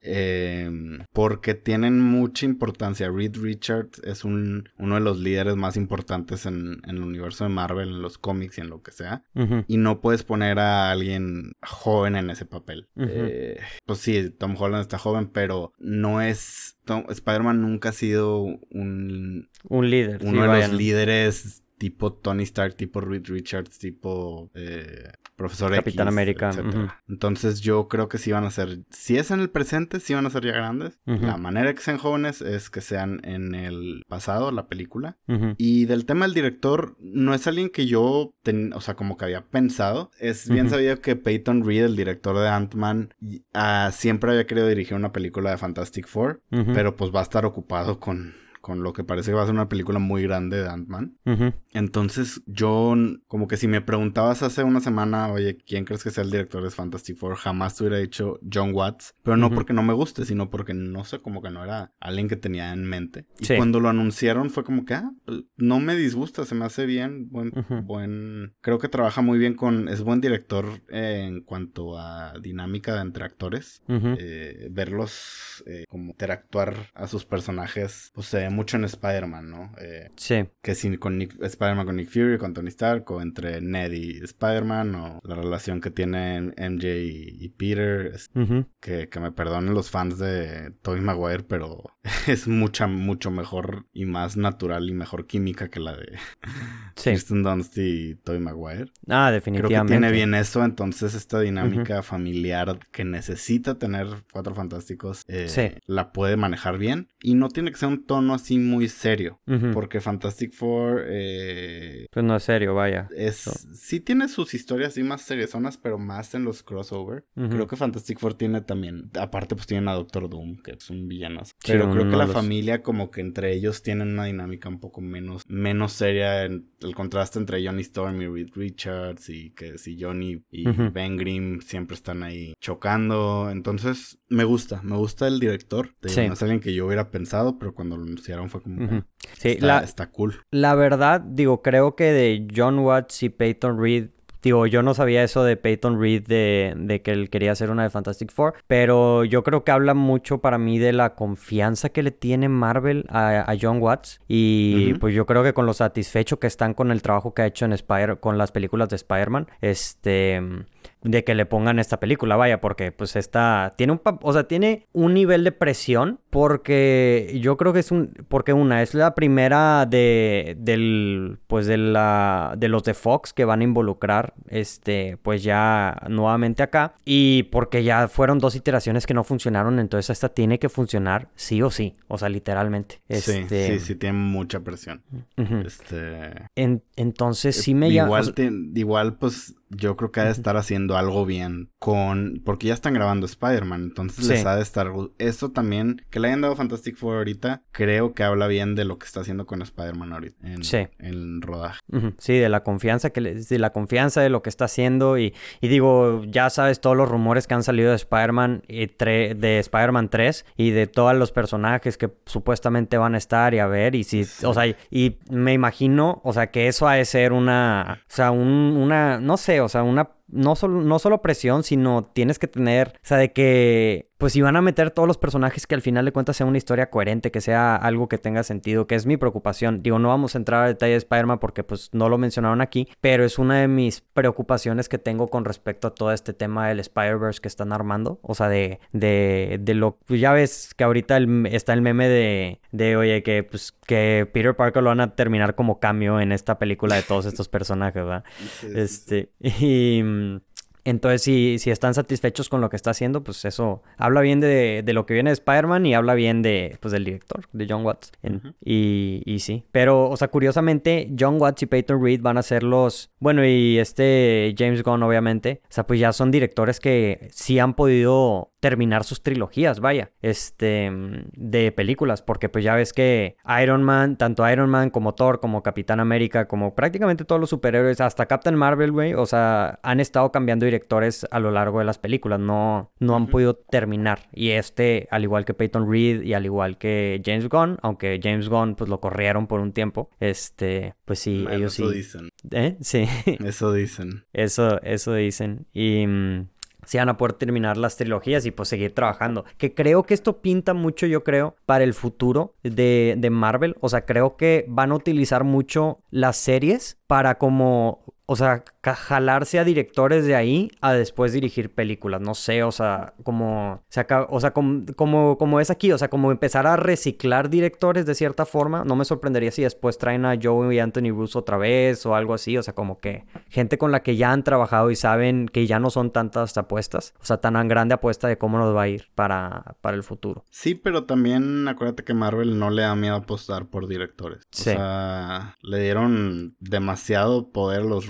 B: em, porque tienen mucha importancia. Reed Richards es un, uno de los líderes más importantes en, el universo de Marvel, en los cómics y en lo que sea, y no puedes poner a alguien joven en ese papel. Eh, pues sí, Tom Holland está joven, pero no es Spider-Man nunca ha sido un...
A: Un líder.
B: Uno de los líderes tipo Tony Stark, tipo Reed Richards, tipo eh, Profesor
A: Capitán América.
B: Entonces yo creo que sí van a ser, si es en el presente, sí van a ser ya grandes. La manera que sean jóvenes es que sean en el pasado, la película. Y del tema del director, no es alguien que yo, o sea, como que había pensado. Es bien sabido que Peyton Reed, el director de Ant-Man, ah, siempre había querido dirigir una película de Fantastic Four, pero pues va a estar ocupado con con lo que parece que va a ser una película muy grande de Ant-Man. Entonces, yo, como que si me preguntabas hace una semana, oye, ¿quién crees que sea el director de Fantastic Four? Jamás te hubiera dicho John Watts, pero no porque no me guste, sino porque no sé, como que no era alguien que tenía en mente. Y cuando lo anunciaron fue como que, ah, pues, no me disgusta, se me hace bien, buen, buen, creo que trabaja muy bien con, es buen director en cuanto a dinámica entre actores, eh, verlos eh, como interactuar a sus personajes, pues se mucho en Spider-Man, ¿no? Eh,
A: sí.
B: Que si con Spider-Man con Nick Fury, con Tony Stark, o entre Ned y Spider-Man, o la relación que tienen MJ y, Peter, que, me perdonen los fans de Tobey Maguire, pero es mucha, mucho mejor y más natural y mejor química que la de Kristen Dunst y Tobey Maguire.
A: Ah, definitivamente.
B: Creo que tiene bien eso, entonces esta dinámica familiar que necesita tener Cuatro Fantásticos, eh, la puede manejar bien, y no tiene que ser un tono así muy serio. Porque Fantastic Four. Eh,
A: pues no es serio, vaya.
B: Es, Sí tiene sus historias así más seriozonas, pero más en los crossover. Creo que Fantastic Four tiene también. Aparte, pues tienen a Doctor Doom, que es un villano. pero creo que la familia, como que entre ellos tienen una dinámica un poco menos, menos seria. En el contraste entre Johnny Storm y Reed Richards. Y que si Johnny y Ben Grimm siempre están ahí chocando. Entonces, me gusta. Me gusta el director. No es alguien que yo hubiera pensado, pero cuando lo anunciaron fue como... sí, está, está cool.
A: La verdad, digo, creo que de John Watts y Peyton Reed Digo, yo no sabía eso de Peyton Reed de, que él quería hacer una de Fantastic Four, pero yo creo que habla mucho para mí de la confianza que le tiene Marvel a, John Watts y pues yo creo que con lo satisfecho que están con el trabajo que ha hecho en Spider con las películas de Spider-Man, este de que le pongan esta película, vaya, porque pues esta tiene un, o sea, tiene un nivel de presión porque yo creo que es un, porque una, es la primera de, del, pues de la, de los de Fox que van a involucrar, este, pues ya nuevamente acá y porque ya fueron dos iteraciones que no funcionaron, entonces esta tiene que funcionar sí o sí, o sea, literalmente.
B: Este... Sí, sí, sí, tiene mucha presión.
A: Este... entonces sí me
B: llama... Igual, igual pues yo creo que ha de estar haciendo algo bien con... Porque ya están grabando Spider-Man, entonces les ha de estar... Eso también, que le hayan dado Fantastic Four ahorita, creo que habla bien de lo que está haciendo con Spider-Man ahorita en, sí. en rodaje.
A: Sí, de la confianza que le... de la confianza de lo que está haciendo y, y digo, ya sabes todos los rumores que han salido de Spider-Man y de Spider-Man 3 y de todos los personajes que supuestamente van a estar y a ver y si, o sea, y, me imagino, o sea, que eso ha de ser una, o sea, un, una, no sé, o sea, una no solo, no solo presión, sino tienes que tener, o sea, de que pues si van a meter todos los personajes que al final de cuentas sea una historia coherente, que sea algo que tenga sentido, que es mi preocupación. Digo, no vamos a entrar a detalle de Spider-Man porque pues no lo mencionaron aquí, pero es una de mis preocupaciones que tengo con respecto a todo este tema del Spider-Verse que están armando. O sea, de, de, de lo... Ya ves que ahorita está el meme de, de, oye, que pues que Peter Parker lo van a terminar como cambio en esta película de todos estos personajes, ¿verdad? este, y... Entonces, si, si están satisfechos con lo que está haciendo, pues eso habla bien de, lo que viene de Spider-Man y habla bien de, pues, del director, de John Watts. y, y, sí. Pero, o sea, curiosamente, John Watts y Peyton Reed van a ser los. Bueno, y este James Gunn, obviamente. O sea, pues ya son directores que sí han podido terminar sus trilogías, vaya, este, de películas, porque pues ya ves que Iron Man, tanto Iron Man como Thor, como Capitán América, como prácticamente todos los superhéroes, hasta Captain Marvel, güey, o sea, han estado cambiando directores a lo largo de las películas, no, no han podido terminar. Y este, al igual que Peyton Reed y al igual que James Gunn, aunque James Gunn pues lo corrieron por un tiempo, este, pues sí, ellos
B: eso
A: sí.
B: dicen.
A: ¿Eh? Sí.
B: Eso dicen.
A: Eso, eso dicen. Y sí van a poder terminar las trilogías y pues seguir trabajando. Que creo que esto pinta mucho, yo creo, para el futuro de, de Marvel. O sea, creo que van a utilizar mucho las series para como o sea, jalarse a directores de ahí a después dirigir películas. No sé, o sea, como, o sea, como, como, como, es aquí, o sea, como empezar a reciclar directores de cierta forma. No me sorprendería si después traen a Joe y Anthony Russo otra vez o algo así. O sea, como que gente con la que ya han trabajado y saben que ya no son tantas apuestas. O sea, tan grande apuesta de cómo nos va a ir para, para el futuro.
B: Sí, pero también acuérdate que Marvel no le da miedo apostar por directores. O sea, le dieron demasiado poder a los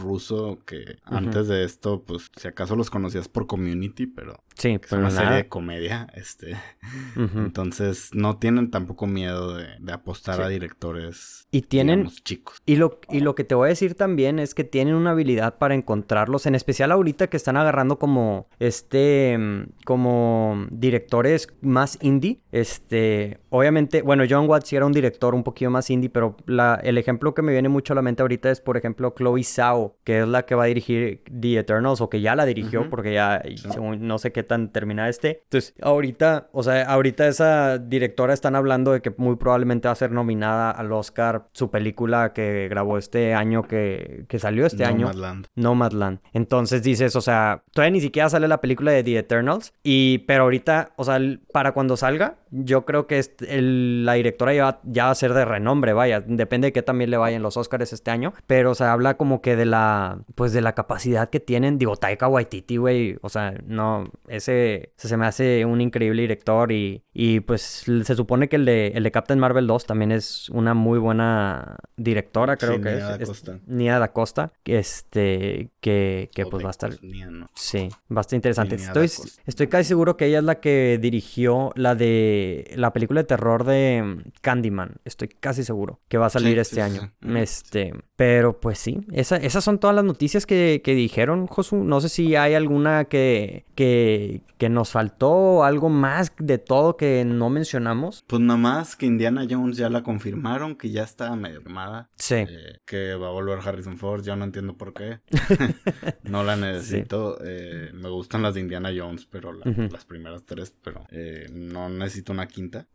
B: ruso que antes de esto, pues si acaso los conocías por community, pero
A: sí,
B: es una serie de comedia, este. Entonces no tienen tampoco miedo de, apostar a directores
A: y tienen
B: chicos.
A: Y lo, y lo que te voy a decir también es que tienen una habilidad para encontrarlos, en especial ahorita que están agarrando como este como directores más indie. Este, obviamente, bueno, John Watts sí era un director un poquito más indie, pero la, el ejemplo que me viene mucho a la mente ahorita es, por ejemplo, Chloe Zhao, que es la que va a dirigir The Eternals o que ya la dirigió porque ya no sé qué tan terminada esté. Entonces, ahorita, o sea, ahorita esa directora están hablando de que muy probablemente va a ser nominada al Oscar su película que grabó este año que, que salió este año.
B: Nomadland.
A: Nomadland. Entonces dices, o sea, todavía ni siquiera sale la película de The Eternals y pero ahorita, o sea, para cuando salga, yo creo que la directora ya, ya va a ser de renombre, vaya, depende de qué también le vayan los Oscars este año, pero se habla como que de la pues de la capacidad que tienen, digo, Taika Waititi, güey, o sea, no, ese, se me hace un increíble director y, y pues se supone que el de, el de Captain Marvel 2 también es una muy buena directora, creo que
B: Nia
A: es,
B: Costa.
A: Nia da Costa, este, que, que pues va a estar, sí, va a estar interesante. Estoy, estoy casi seguro que ella es la que dirigió la de, la película de terror de Candyman, estoy casi seguro que va a salir este año, este, pero pues sí, esa, esas son todas las noticias que, dijeron, Josu. No sé si hay alguna que, que, que, nos faltó, algo más de todo que no mencionamos.
B: Pues nada más que Indiana Jones ya la confirmaron, que ya está medio quemada.
A: Sí.
B: Eh, que va a volver Harrison Ford, yo no entiendo por qué. no la necesito. Eh, me gustan las de Indiana Jones, pero las primeras tres, pero eh, no necesito una quinta.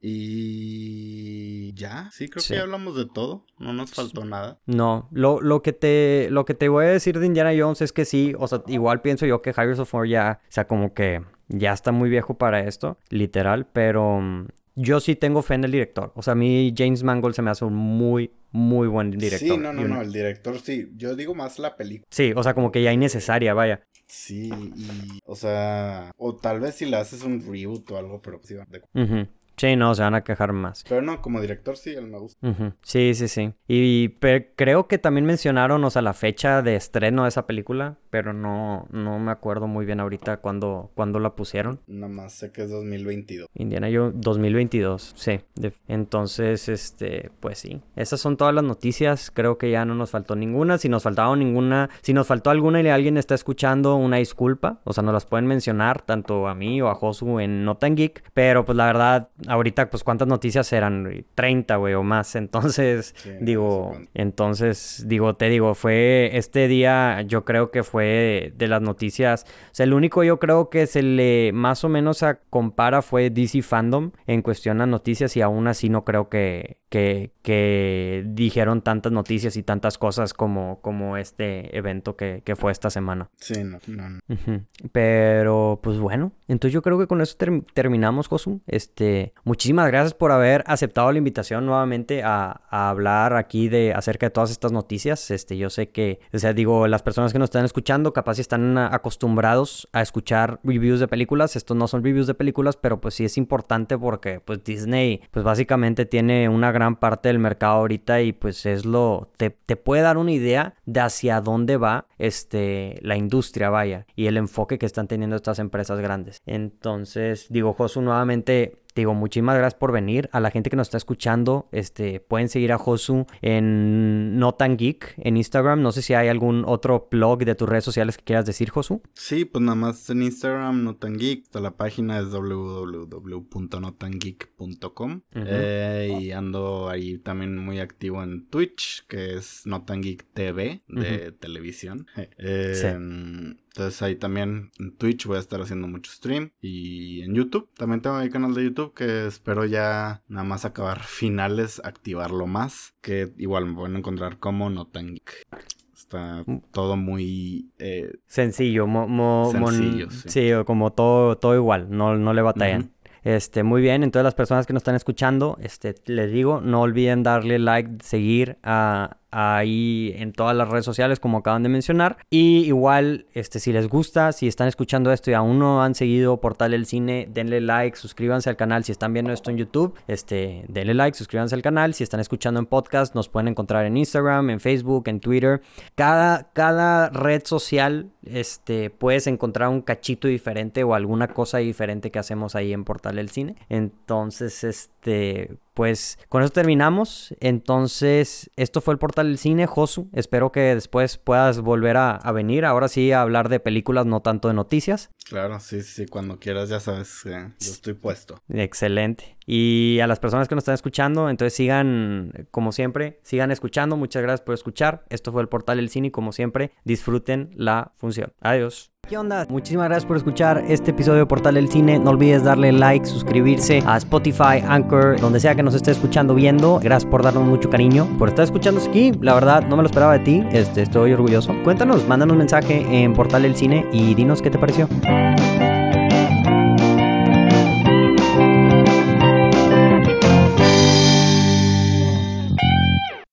B: Y ya, sí, creo que ya hablamos de todo. No nos faltó nada.
A: No, lo, lo que te lo que te voy a decir de Indiana Jones es que sí, o sea, igual pienso yo que Harrison Ford ya, o sea, como que ya está muy viejo para esto, literal, pero mm, yo sí tengo fe en el director. O sea, a mí James Mangold se me hace un muy, muy buen director.
B: Sí, no, no, no, el director sí. Yo digo más la película.
A: Sí, o sea, como que ya innecesaria, vaya.
B: Sí, y, o sea, o tal vez si le haces un reboot o algo, pero sí. De...
A: Sí, no, se van a quejar más.
B: Pero no, como director sí, él me gusta.
A: Sí, sí, sí. Y creo que también mencionaron, o sea, la fecha de estreno de esa película, pero no, no me acuerdo muy bien ahorita cuándo, cuándo la pusieron.
B: Nada más sé que es 2022.
A: Indiana yo 2022, sí. Entonces, este, pues sí. Esas son todas las noticias. Creo que ya no nos faltó ninguna. Si nos faltaba ninguna, si nos faltó alguna y alguien está escuchando, una disculpa. O sea, nos las pueden mencionar tanto a mí o a Josu en Notan Geek. Pero pues la verdad ahorita, pues, ¿cuántas noticias eran? 30, güey, o más. Entonces, digo, entonces, digo, te digo, fue este día, yo creo que fue de las noticias. O sea, el único yo creo que se le más o menos a compara fue DC Fandom en cuestión a noticias y aún así no creo que, que, dijeron tantas noticias y tantas cosas como, como este evento que, fue esta semana.
B: Sí, no, no.
A: Pero, pues bueno, entonces yo creo que con eso terminamos, Josu. Este, muchísimas gracias por haber aceptado la invitación nuevamente a, hablar aquí de acerca de todas estas noticias. Este, yo sé que, o sea, digo, las personas que nos están escuchando capaz están acostumbrados a escuchar reviews de películas. Estos no son reviews de películas, pero pues sí es importante porque pues Disney pues básicamente tiene una gran parte del mercado ahorita y pues es lo... te, te puede dar una idea de hacia dónde va este, la industria, vaya, y el enfoque que están teniendo estas empresas grandes. Entonces, digo, Josu, nuevamente te digo, muchísimas gracias por venir. A la gente que nos está escuchando, este, pueden seguir a Josu en Notan Geek en Instagram. No sé si hay algún otro blog de tus redes sociales que quieras decir, Josu.
B: Sí, pues nada más en Instagram, Notan Geek. La página es www.notangeek.com. Eh, y ando ahí también muy activo en Twitch, que es Notan Geek TV de televisión. Eh, entonces ahí también en Twitch voy a estar haciendo mucho stream. Y en YouTube, también tengo mi canal de YouTube que espero ya nada más acabar finales, activarlo más. Que igual me pueden encontrar como Notan Está mm. todo muy...
A: Eh, sencillo, sencillo sí. como todo, todo igual, no, no le batallan. Este, muy bien, entonces las personas que nos están escuchando, este, les digo, no olviden darle like, seguir a, ahí en todas las redes sociales como acaban de mencionar. Y igual, este, si les gusta, si están escuchando esto y aún no han seguido Portal del Cine, denle like, suscríbanse al canal. Si están viendo esto en YouTube, este, denle like, suscríbanse al canal. Si están escuchando en podcast, nos pueden encontrar en Instagram, en Facebook, en Twitter. Cada, cada red social, este, puedes encontrar un cachito diferente o alguna cosa diferente que hacemos ahí en Portal del Cine. Entonces, este, pues con eso terminamos. Entonces, esto fue el portal del cine, Josu. Espero que después puedas volver a, venir. Ahora sí a hablar de películas, no tanto de noticias.
B: Claro, sí, sí, cuando quieras ya sabes que yo estoy puesto.
A: Excelente. Y a las personas que nos están escuchando, entonces sigan, como siempre, sigan escuchando. Muchas gracias por escuchar. Esto fue el portal del cine y como siempre, disfruten la función. Adiós. ¿Qué onda? Muchísimas gracias por escuchar este episodio de Portal del Cine. No olvides darle like, suscribirse a Spotify, Anchor, donde sea que nos esté escuchando, viendo. Gracias por darnos mucho cariño, por estar escuchando aquí. La verdad, no me lo esperaba de ti. Este, estoy orgulloso. Cuéntanos, mándanos un mensaje en Portal del Cine y dinos qué te pareció.